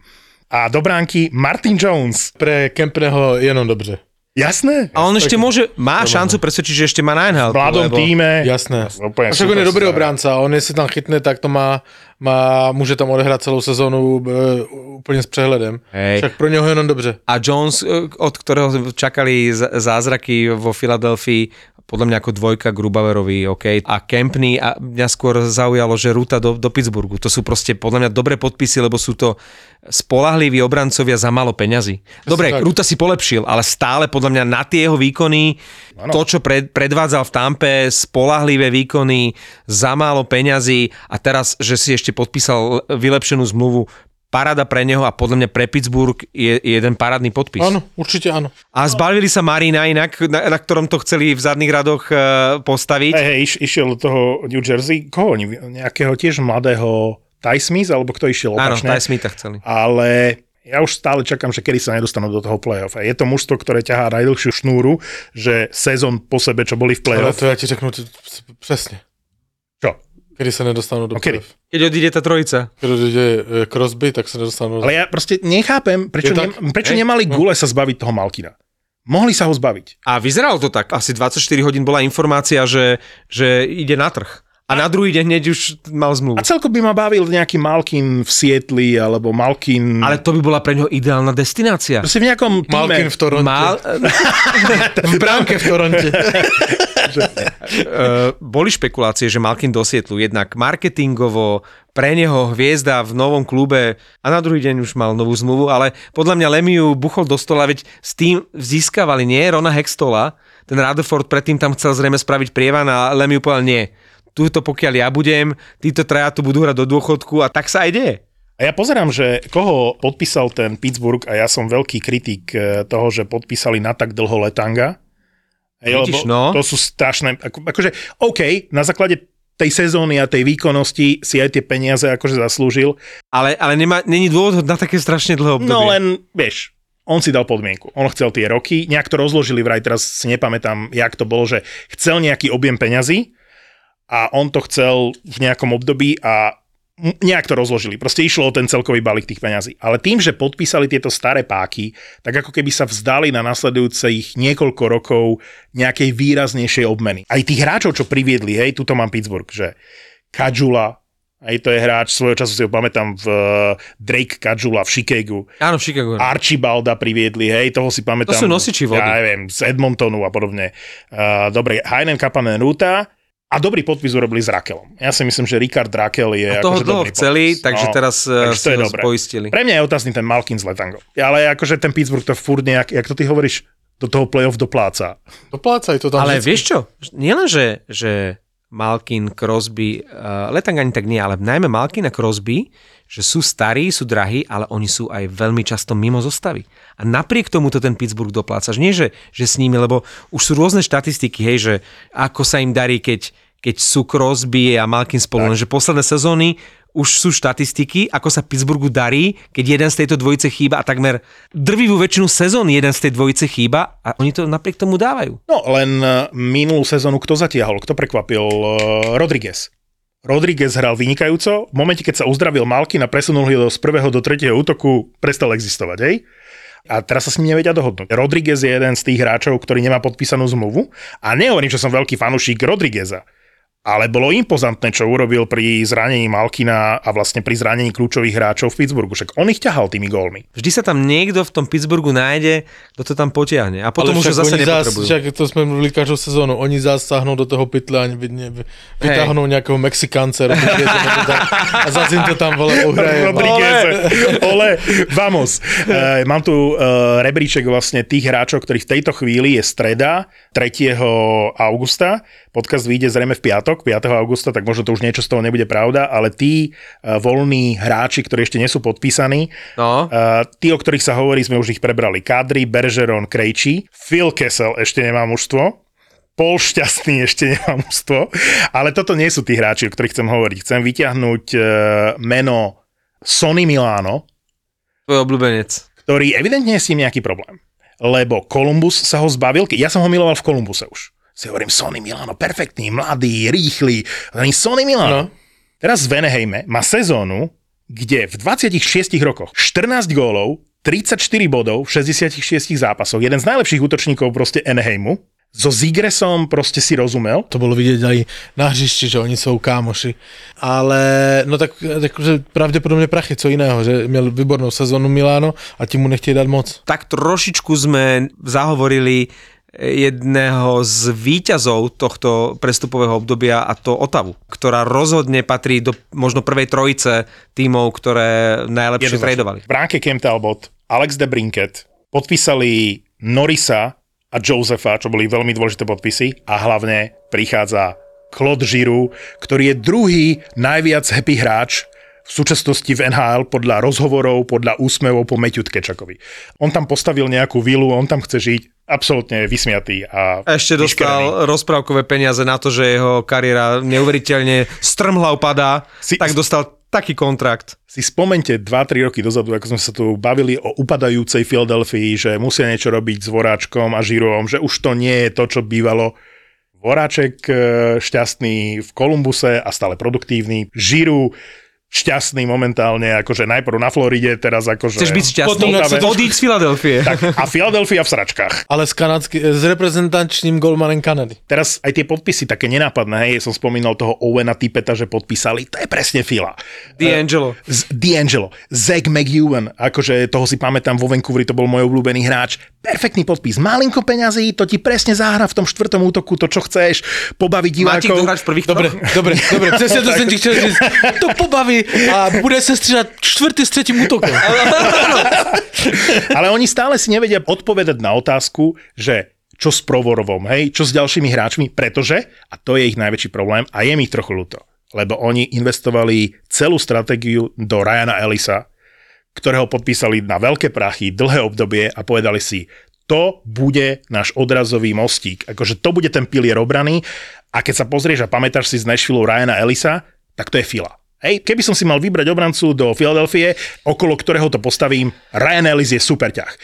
A do bránky Martin Jones. Pre Kempného jenom dobře. Jasné. A on ešte môže, má šancu presvedčiť, že ešte má na NHL. V mladom lebo... týme. Jasné. A však on je dobrý obránca, on si tam chytne, tak to má, má může tam odehrát celou sezónu e, úplně s přehledem. Hej. Však pro něho jenom dobře. A Jones, e, od ktorého čakali zázraky vo Filadelfii, podľa mňa ako dvojka Grubauerovi, OK. A Kempny a mňa skôr zaujalo, že Ruta do, do Pittsburghu. To sú proste podľa mňa dobré podpisy, lebo sú to spolahliví obrancovia za málo peňazí. Dobre, tak. Ruta si polepšil, ale stále podľa mňa na tie jeho výkony, ano. to, čo pred, predvádzal v Tampe, spolahlivé výkony za málo peňazí a teraz, že si ešte podpísal vylepšenú zmluvu, paráda pre neho a podľa mňa pre Pittsburgh je, je jeden parádny podpis. Áno, určite áno. A zbavili sa Marina inak, na, na ktorom to chceli v zadných radoch uh, postaviť. Hej, hej, iš, išiel do toho New Jersey, koho? Nejakého tiež mladého Ty Smith, alebo kto išiel opačne? Áno, Ty Smith chceli. Ale ja už stále čakám, že kedy sa nedostanú do toho play-off. Je to mužstvo, ktoré ťahá najdlhšiu šnúru, že sezón po sebe, čo boli v play-off. Ale to ja ti řeknu presne. Kedy sa nedostanú do okay. Keď odíde tá trojica. Keď odíde e, Crosby, tak sa nedostanú. Ale ja proste nechápem, prečo, ne, prečo nemali no. gule sa zbaviť toho Malkina. Mohli sa ho zbaviť. A vyzeralo to tak. Asi 24 hodín bola informácia, že, že ide na trh. A na druhý deň hneď už mal zmluvu. A celkom by ma bavil nejaký Malkin v Sietli, alebo Malkin... Ale to by bola pre neho ideálna destinácia. Proste v nejakom týme. Malkin v Toronte. Mal... v bránke v Toronte. uh, boli špekulácie, že Malkin do Sietlu jednak marketingovo, pre neho hviezda v novom klube a na druhý deň už mal novú zmluvu, ale podľa mňa Lemiu buchol do stola, veď s tým získavali nie Rona Hextola, ten Rutherford predtým tam chcel zrejme spraviť prievan a Lemiu povedal nie túto pokiaľ ja budem, títo traja tu budú hrať do dôchodku a tak sa aj deje. A ja pozerám, že koho podpísal ten Pittsburgh a ja som veľký kritik eh, toho, že podpísali na tak dlho Letanga. Hej, Vidíš, no. To sú strašné, ako, akože OK, na základe tej sezóny a tej výkonnosti si aj tie peniaze akože zaslúžil. Ale, ale nemá, není dôvod na také strašne dlho obdobie. No len, vieš, on si dal podmienku. On chcel tie roky, nejak to rozložili vraj, teraz si nepamätám, jak to bolo, že chcel nejaký objem peňazí a on to chcel v nejakom období a nejak to rozložili. Proste išlo o ten celkový balík tých peňazí. Ale tým, že podpísali tieto staré páky, tak ako keby sa vzdali na nasledujúcich niekoľko rokov nejakej výraznejšej obmeny. Aj tých hráčov, čo priviedli, hej, tuto mám Pittsburgh, že Kajula, aj to je hráč, svojho času si ho pamätám v Drake Kajula v Chicagu. Áno, v Chicagu. Archibalda priviedli, hej, toho si pamätám. To sú nosiči vody. Ja neviem, z Edmontonu a podobne. Uh, dobre, Heinen Kapanen Ruta, a dobrý podpis urobili s Rakelom. Ja si myslím, že Richard Rakel je a toho akože dlho dobrý chceli, podpis. takže No, teraz takže takže to je dobré. poistili. Pre mňa je otázny ten Malkin z Letango. Ale akože ten Pittsburgh to furt nejak, jak to ty hovoríš, do toho playoff dopláca. Doplácaj to tam Ale vždycky. vieš čo, nielen, že, že Malkin, Crosby, uh, Letang ani tak nie, ale najmä Malkin a Crosby, že sú starí, sú drahí, ale oni sú aj veľmi často mimo zostavy. A napriek tomu to ten Pittsburgh doplácaš. Nie, že, že s nimi, lebo už sú rôzne štatistiky, hej, že ako sa im darí, keď, keď sú Crosby a Malkin spolu, lenže posledné sezóny už sú štatistiky, ako sa Pittsburghu darí, keď jeden z tejto dvojice chýba a takmer drvivú väčšinu sezón jeden z tej dvojice chýba a oni to napriek tomu dávajú. No len e, minulú sezónu kto zatiahol, kto prekvapil? E, Rodriguez. Rodriguez hral vynikajúco, v momente, keď sa uzdravil Malkin a presunul ho z prvého do tretieho útoku, prestal existovať, hej? A teraz sa s ním nevedia dohodnúť. Rodriguez je jeden z tých hráčov, ktorý nemá podpísanú zmluvu. A nehovorím, že som veľký fanúšik Rodrigueza. Ale bolo impozantné, čo urobil pri zranení Malkina a vlastne pri zranení kľúčových hráčov v Pittsburghu. Však on ich ťahal tými gólmi. Vždy sa tam niekto v tom Pittsburghu nájde, kto to tam potiahne. A potom už zase oni zás, nepotrebujú. však to sme mluvili každú sezónu, oni zasáhnou do toho pytla a vy, ne, vy, vytáhnou nejakého Mexikánce a zase im to tam vole uhraje. Rodriguez. Ole, vamos. Uh, mám tu uh, rebríček vlastne tých hráčov, ktorí v tejto chvíli je streda 3. augusta. Podcast vyjde zrejme v piatok, 5. augusta, tak možno to už niečo z toho nebude pravda, ale tí uh, voľní hráči, ktorí ešte nie sú podpísaní, No, Uh, tí, o ktorých sa hovorí, sme už ich prebrali. Kadri, Bergeron, Krejčí. Phil Kessel ešte nemá mužstvo. Pol šťastný ešte nemá mužstvo. Ale toto nie sú tí hráči, o ktorých chcem hovoriť. Chcem vyťahnuť uh, meno Sony Milano, tvoj obľúbenec. ktorý evidentne je s ním nejaký problém. Lebo Columbus sa ho zbavil, ja som ho miloval v Columbuse už. Si hovorím, Sony Milano, perfektný, mladý, rýchly. Hovorím, Sony Milano. No. Teraz v Venehejme má sezónu, kde v 26 rokoch 14 gólov, 34 bodov v 66 zápasoch, jeden z najlepších útočníkov proste Enheimu, so Zigresom proste si rozumel. To bolo vidieť aj na hřišti, že oni jsou kámoši. Ale no tak, takže pravděpodobně prachy, co jiného, že měl výbornou sezonu Miláno a ti mu nechtějí dát moc. Tak trošičku sme zahovorili jedného z výťazov tohto prestupového obdobia a to Otavu, ktorá rozhodne patrí do možno prvej trojice tímov, ktoré najlepšie tradovali. Bránke Cam Talbot, Alex de Brinket podpísali Norisa a Josefa, čo boli veľmi dôležité podpisy a hlavne prichádza Claude Giroux, ktorý je druhý najviac happy hráč v súčasnosti v NHL podľa rozhovorov, podľa úsmevov po Matthew Tkečakovi. On tam postavil nejakú vilu, on tam chce žiť, absolútne vysmiatý a A ešte vyškerený. dostal rozprávkové peniaze na to, že jeho kariéra neuveriteľne strmhla upadá, Si- tak dostal taký kontrakt. Si spomente 2-3 roky dozadu, ako sme sa tu bavili o upadajúcej Filadelfii, že musia niečo robiť s Voráčkom a Žirovom, že už to nie je to, čo bývalo. Voráček e, šťastný v Kolumbuse a stále produktívny. Žiru šťastný momentálne, akože najprv na Floride, teraz akože... Chceš byť šťastný? Potom, Odíď z Filadelfie. Tak, a Philadelphia v sračkách. Ale s, kanadský, s reprezentačním golmanem Kanady. Teraz aj tie podpisy také nenápadné, hej, som spomínal toho Owena Tipeta, že podpísali, to je presne Fila. D'Angelo. Z D'Angelo, Zach McEwen, akože toho si pamätám vo Vancouveri, to bol môj obľúbený hráč. Perfektný podpis, malinko peňazí, to ti presne zahra v tom štvrtom útoku, to čo chceš, kto divákov. v prvých Dobre, dobre, dobre, přesně to ti říct. To pobaví a bude se střídat čtvrtý s třetím útokem. Ale oni stále si nevedia odpovedať na otázku, že čo s Provorovom, hej, čo s ďalšími hráčmi, pretože, a to je ich najväčší problém, a je mi ich trochu ľúto, lebo oni investovali celú stratégiu do Ryana Ellisa, ktorého podpísali na veľké prachy, dlhé obdobie a povedali si, to bude náš odrazový mostík, akože to bude ten pilier obrany a keď sa pozrieš a pamätáš si z Nashville Ryana Ellisa, tak to je fila. Hej, keby som si mal vybrať obrancu do Filadelfie, okolo ktorého to postavím, Ryan Ellis je super ťah.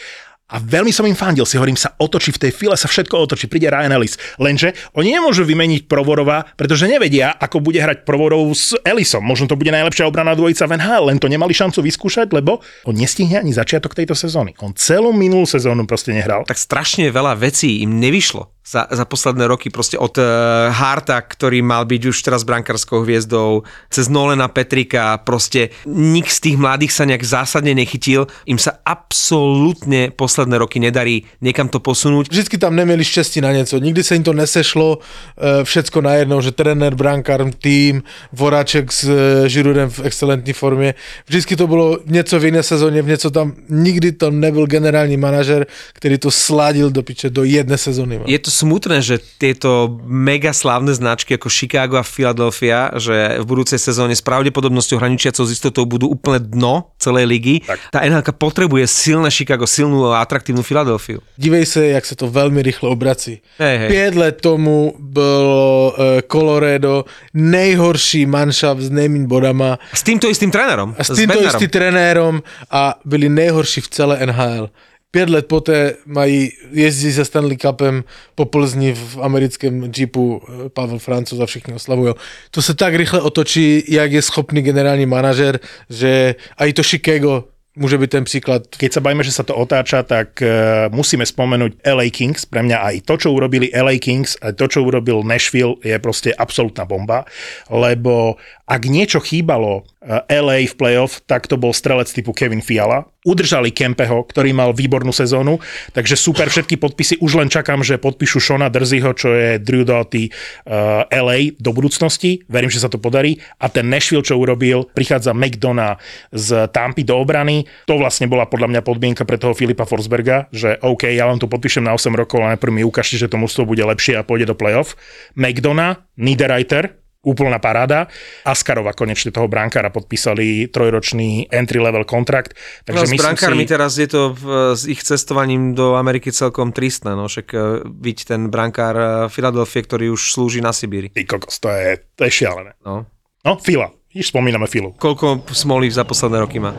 a veľmi som im fandil, si hovorím, sa otočí v tej file, sa všetko otočí, príde Ryan Ellis. Lenže oni nemôžu vymeniť Provorova, pretože nevedia, ako bude hrať Provorov s Ellisom. Možno to bude najlepšia obrana dvojica v len to nemali šancu vyskúšať, lebo on nestihne ani začiatok tejto sezóny. On celú minulú sezónu proste nehral. Tak strašne veľa vecí im nevyšlo za, za posledné roky, proste od uh, Harta, ktorý mal byť už teraz brankárskou hviezdou, cez Nolena Petrika, proste nik z tých mladých sa nejak zásadne nechytil, im sa absolútne posledné roky nedarí niekam to posunúť. Vždycky tam nemeli šťastí na niečo, nikdy sa im to nesešlo, uh, všetko najednou, že tréner, brankár, tým, Voráček s uh, Žirudem v excelentní formě, vždycky to bylo něco v iné sezóně, v něco tam, nikdy to nebyl generální manažer, který to sladil do piče do jedné sezóny. Je to smutné, že tieto mega slávne značky ako Chicago a Philadelphia, že v budúcej sezóne s pravdepodobnosťou hraničiacou z istotou budú úplne dno celej ligy. Tak. Tá NHL potrebuje silné Chicago, silnú a atraktívnu Filadelfiu. Dívej sa, jak sa to veľmi rýchlo obrací. Hey, hey. Pět let tomu bylo uh, Colorado nejhorší manšaft s nejmín bodama. S týmto istým trénerom. A s týmto istým trénérom a byli nejhorší v celé NHL. 5 let poté mají, jezdí se Stanley Cupem po Plzni v americkém Jeepu eh, Pavel Francouz a všichni oslavují. To se tak rychle otočí, jak je schopný generální manažer, že aj to Chicago môže byť ten príklad. Keď sa bavíme, že sa to otáča, tak uh, musíme spomenúť LA Kings. Pre mňa aj to, čo urobili LA Kings, aj to, čo urobil Nashville, je proste absolútna bomba, lebo ak niečo chýbalo uh, LA v playoff, tak to bol strelec typu Kevin Fiala, udržali Kempeho, ktorý mal výbornú sezónu, takže super, všetky podpisy, už len čakám, že podpíšu Shona Drzyho, čo je Drew Doughty uh, LA do budúcnosti, verím, že sa to podarí. A ten Nashville, čo urobil, prichádza McDonough z Tampy do obrany, to vlastne bola podľa mňa podmienka pre toho Filipa Forsberga, že OK, ja vám to podpíšem na 8 rokov, ale najprv mi ukážte, že to mústvo bude lepšie a pôjde do playoff. McDonough, Niederreiter, úplná paráda. Askarova konečne toho brankára podpísali trojročný entry-level kontrakt. Takže no, s brankármi si... teraz je to v, s ich cestovaním do Ameriky celkom tristné, no však e, byť ten brankár Filadelfie, ktorý už slúži na Sibíri. Ty kokos, to je, to je šialené. No. No, Fila. Iš spomíname Filu. Koľko smolí za posledné roky má?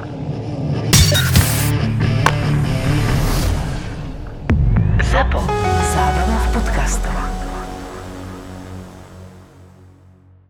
Zapo.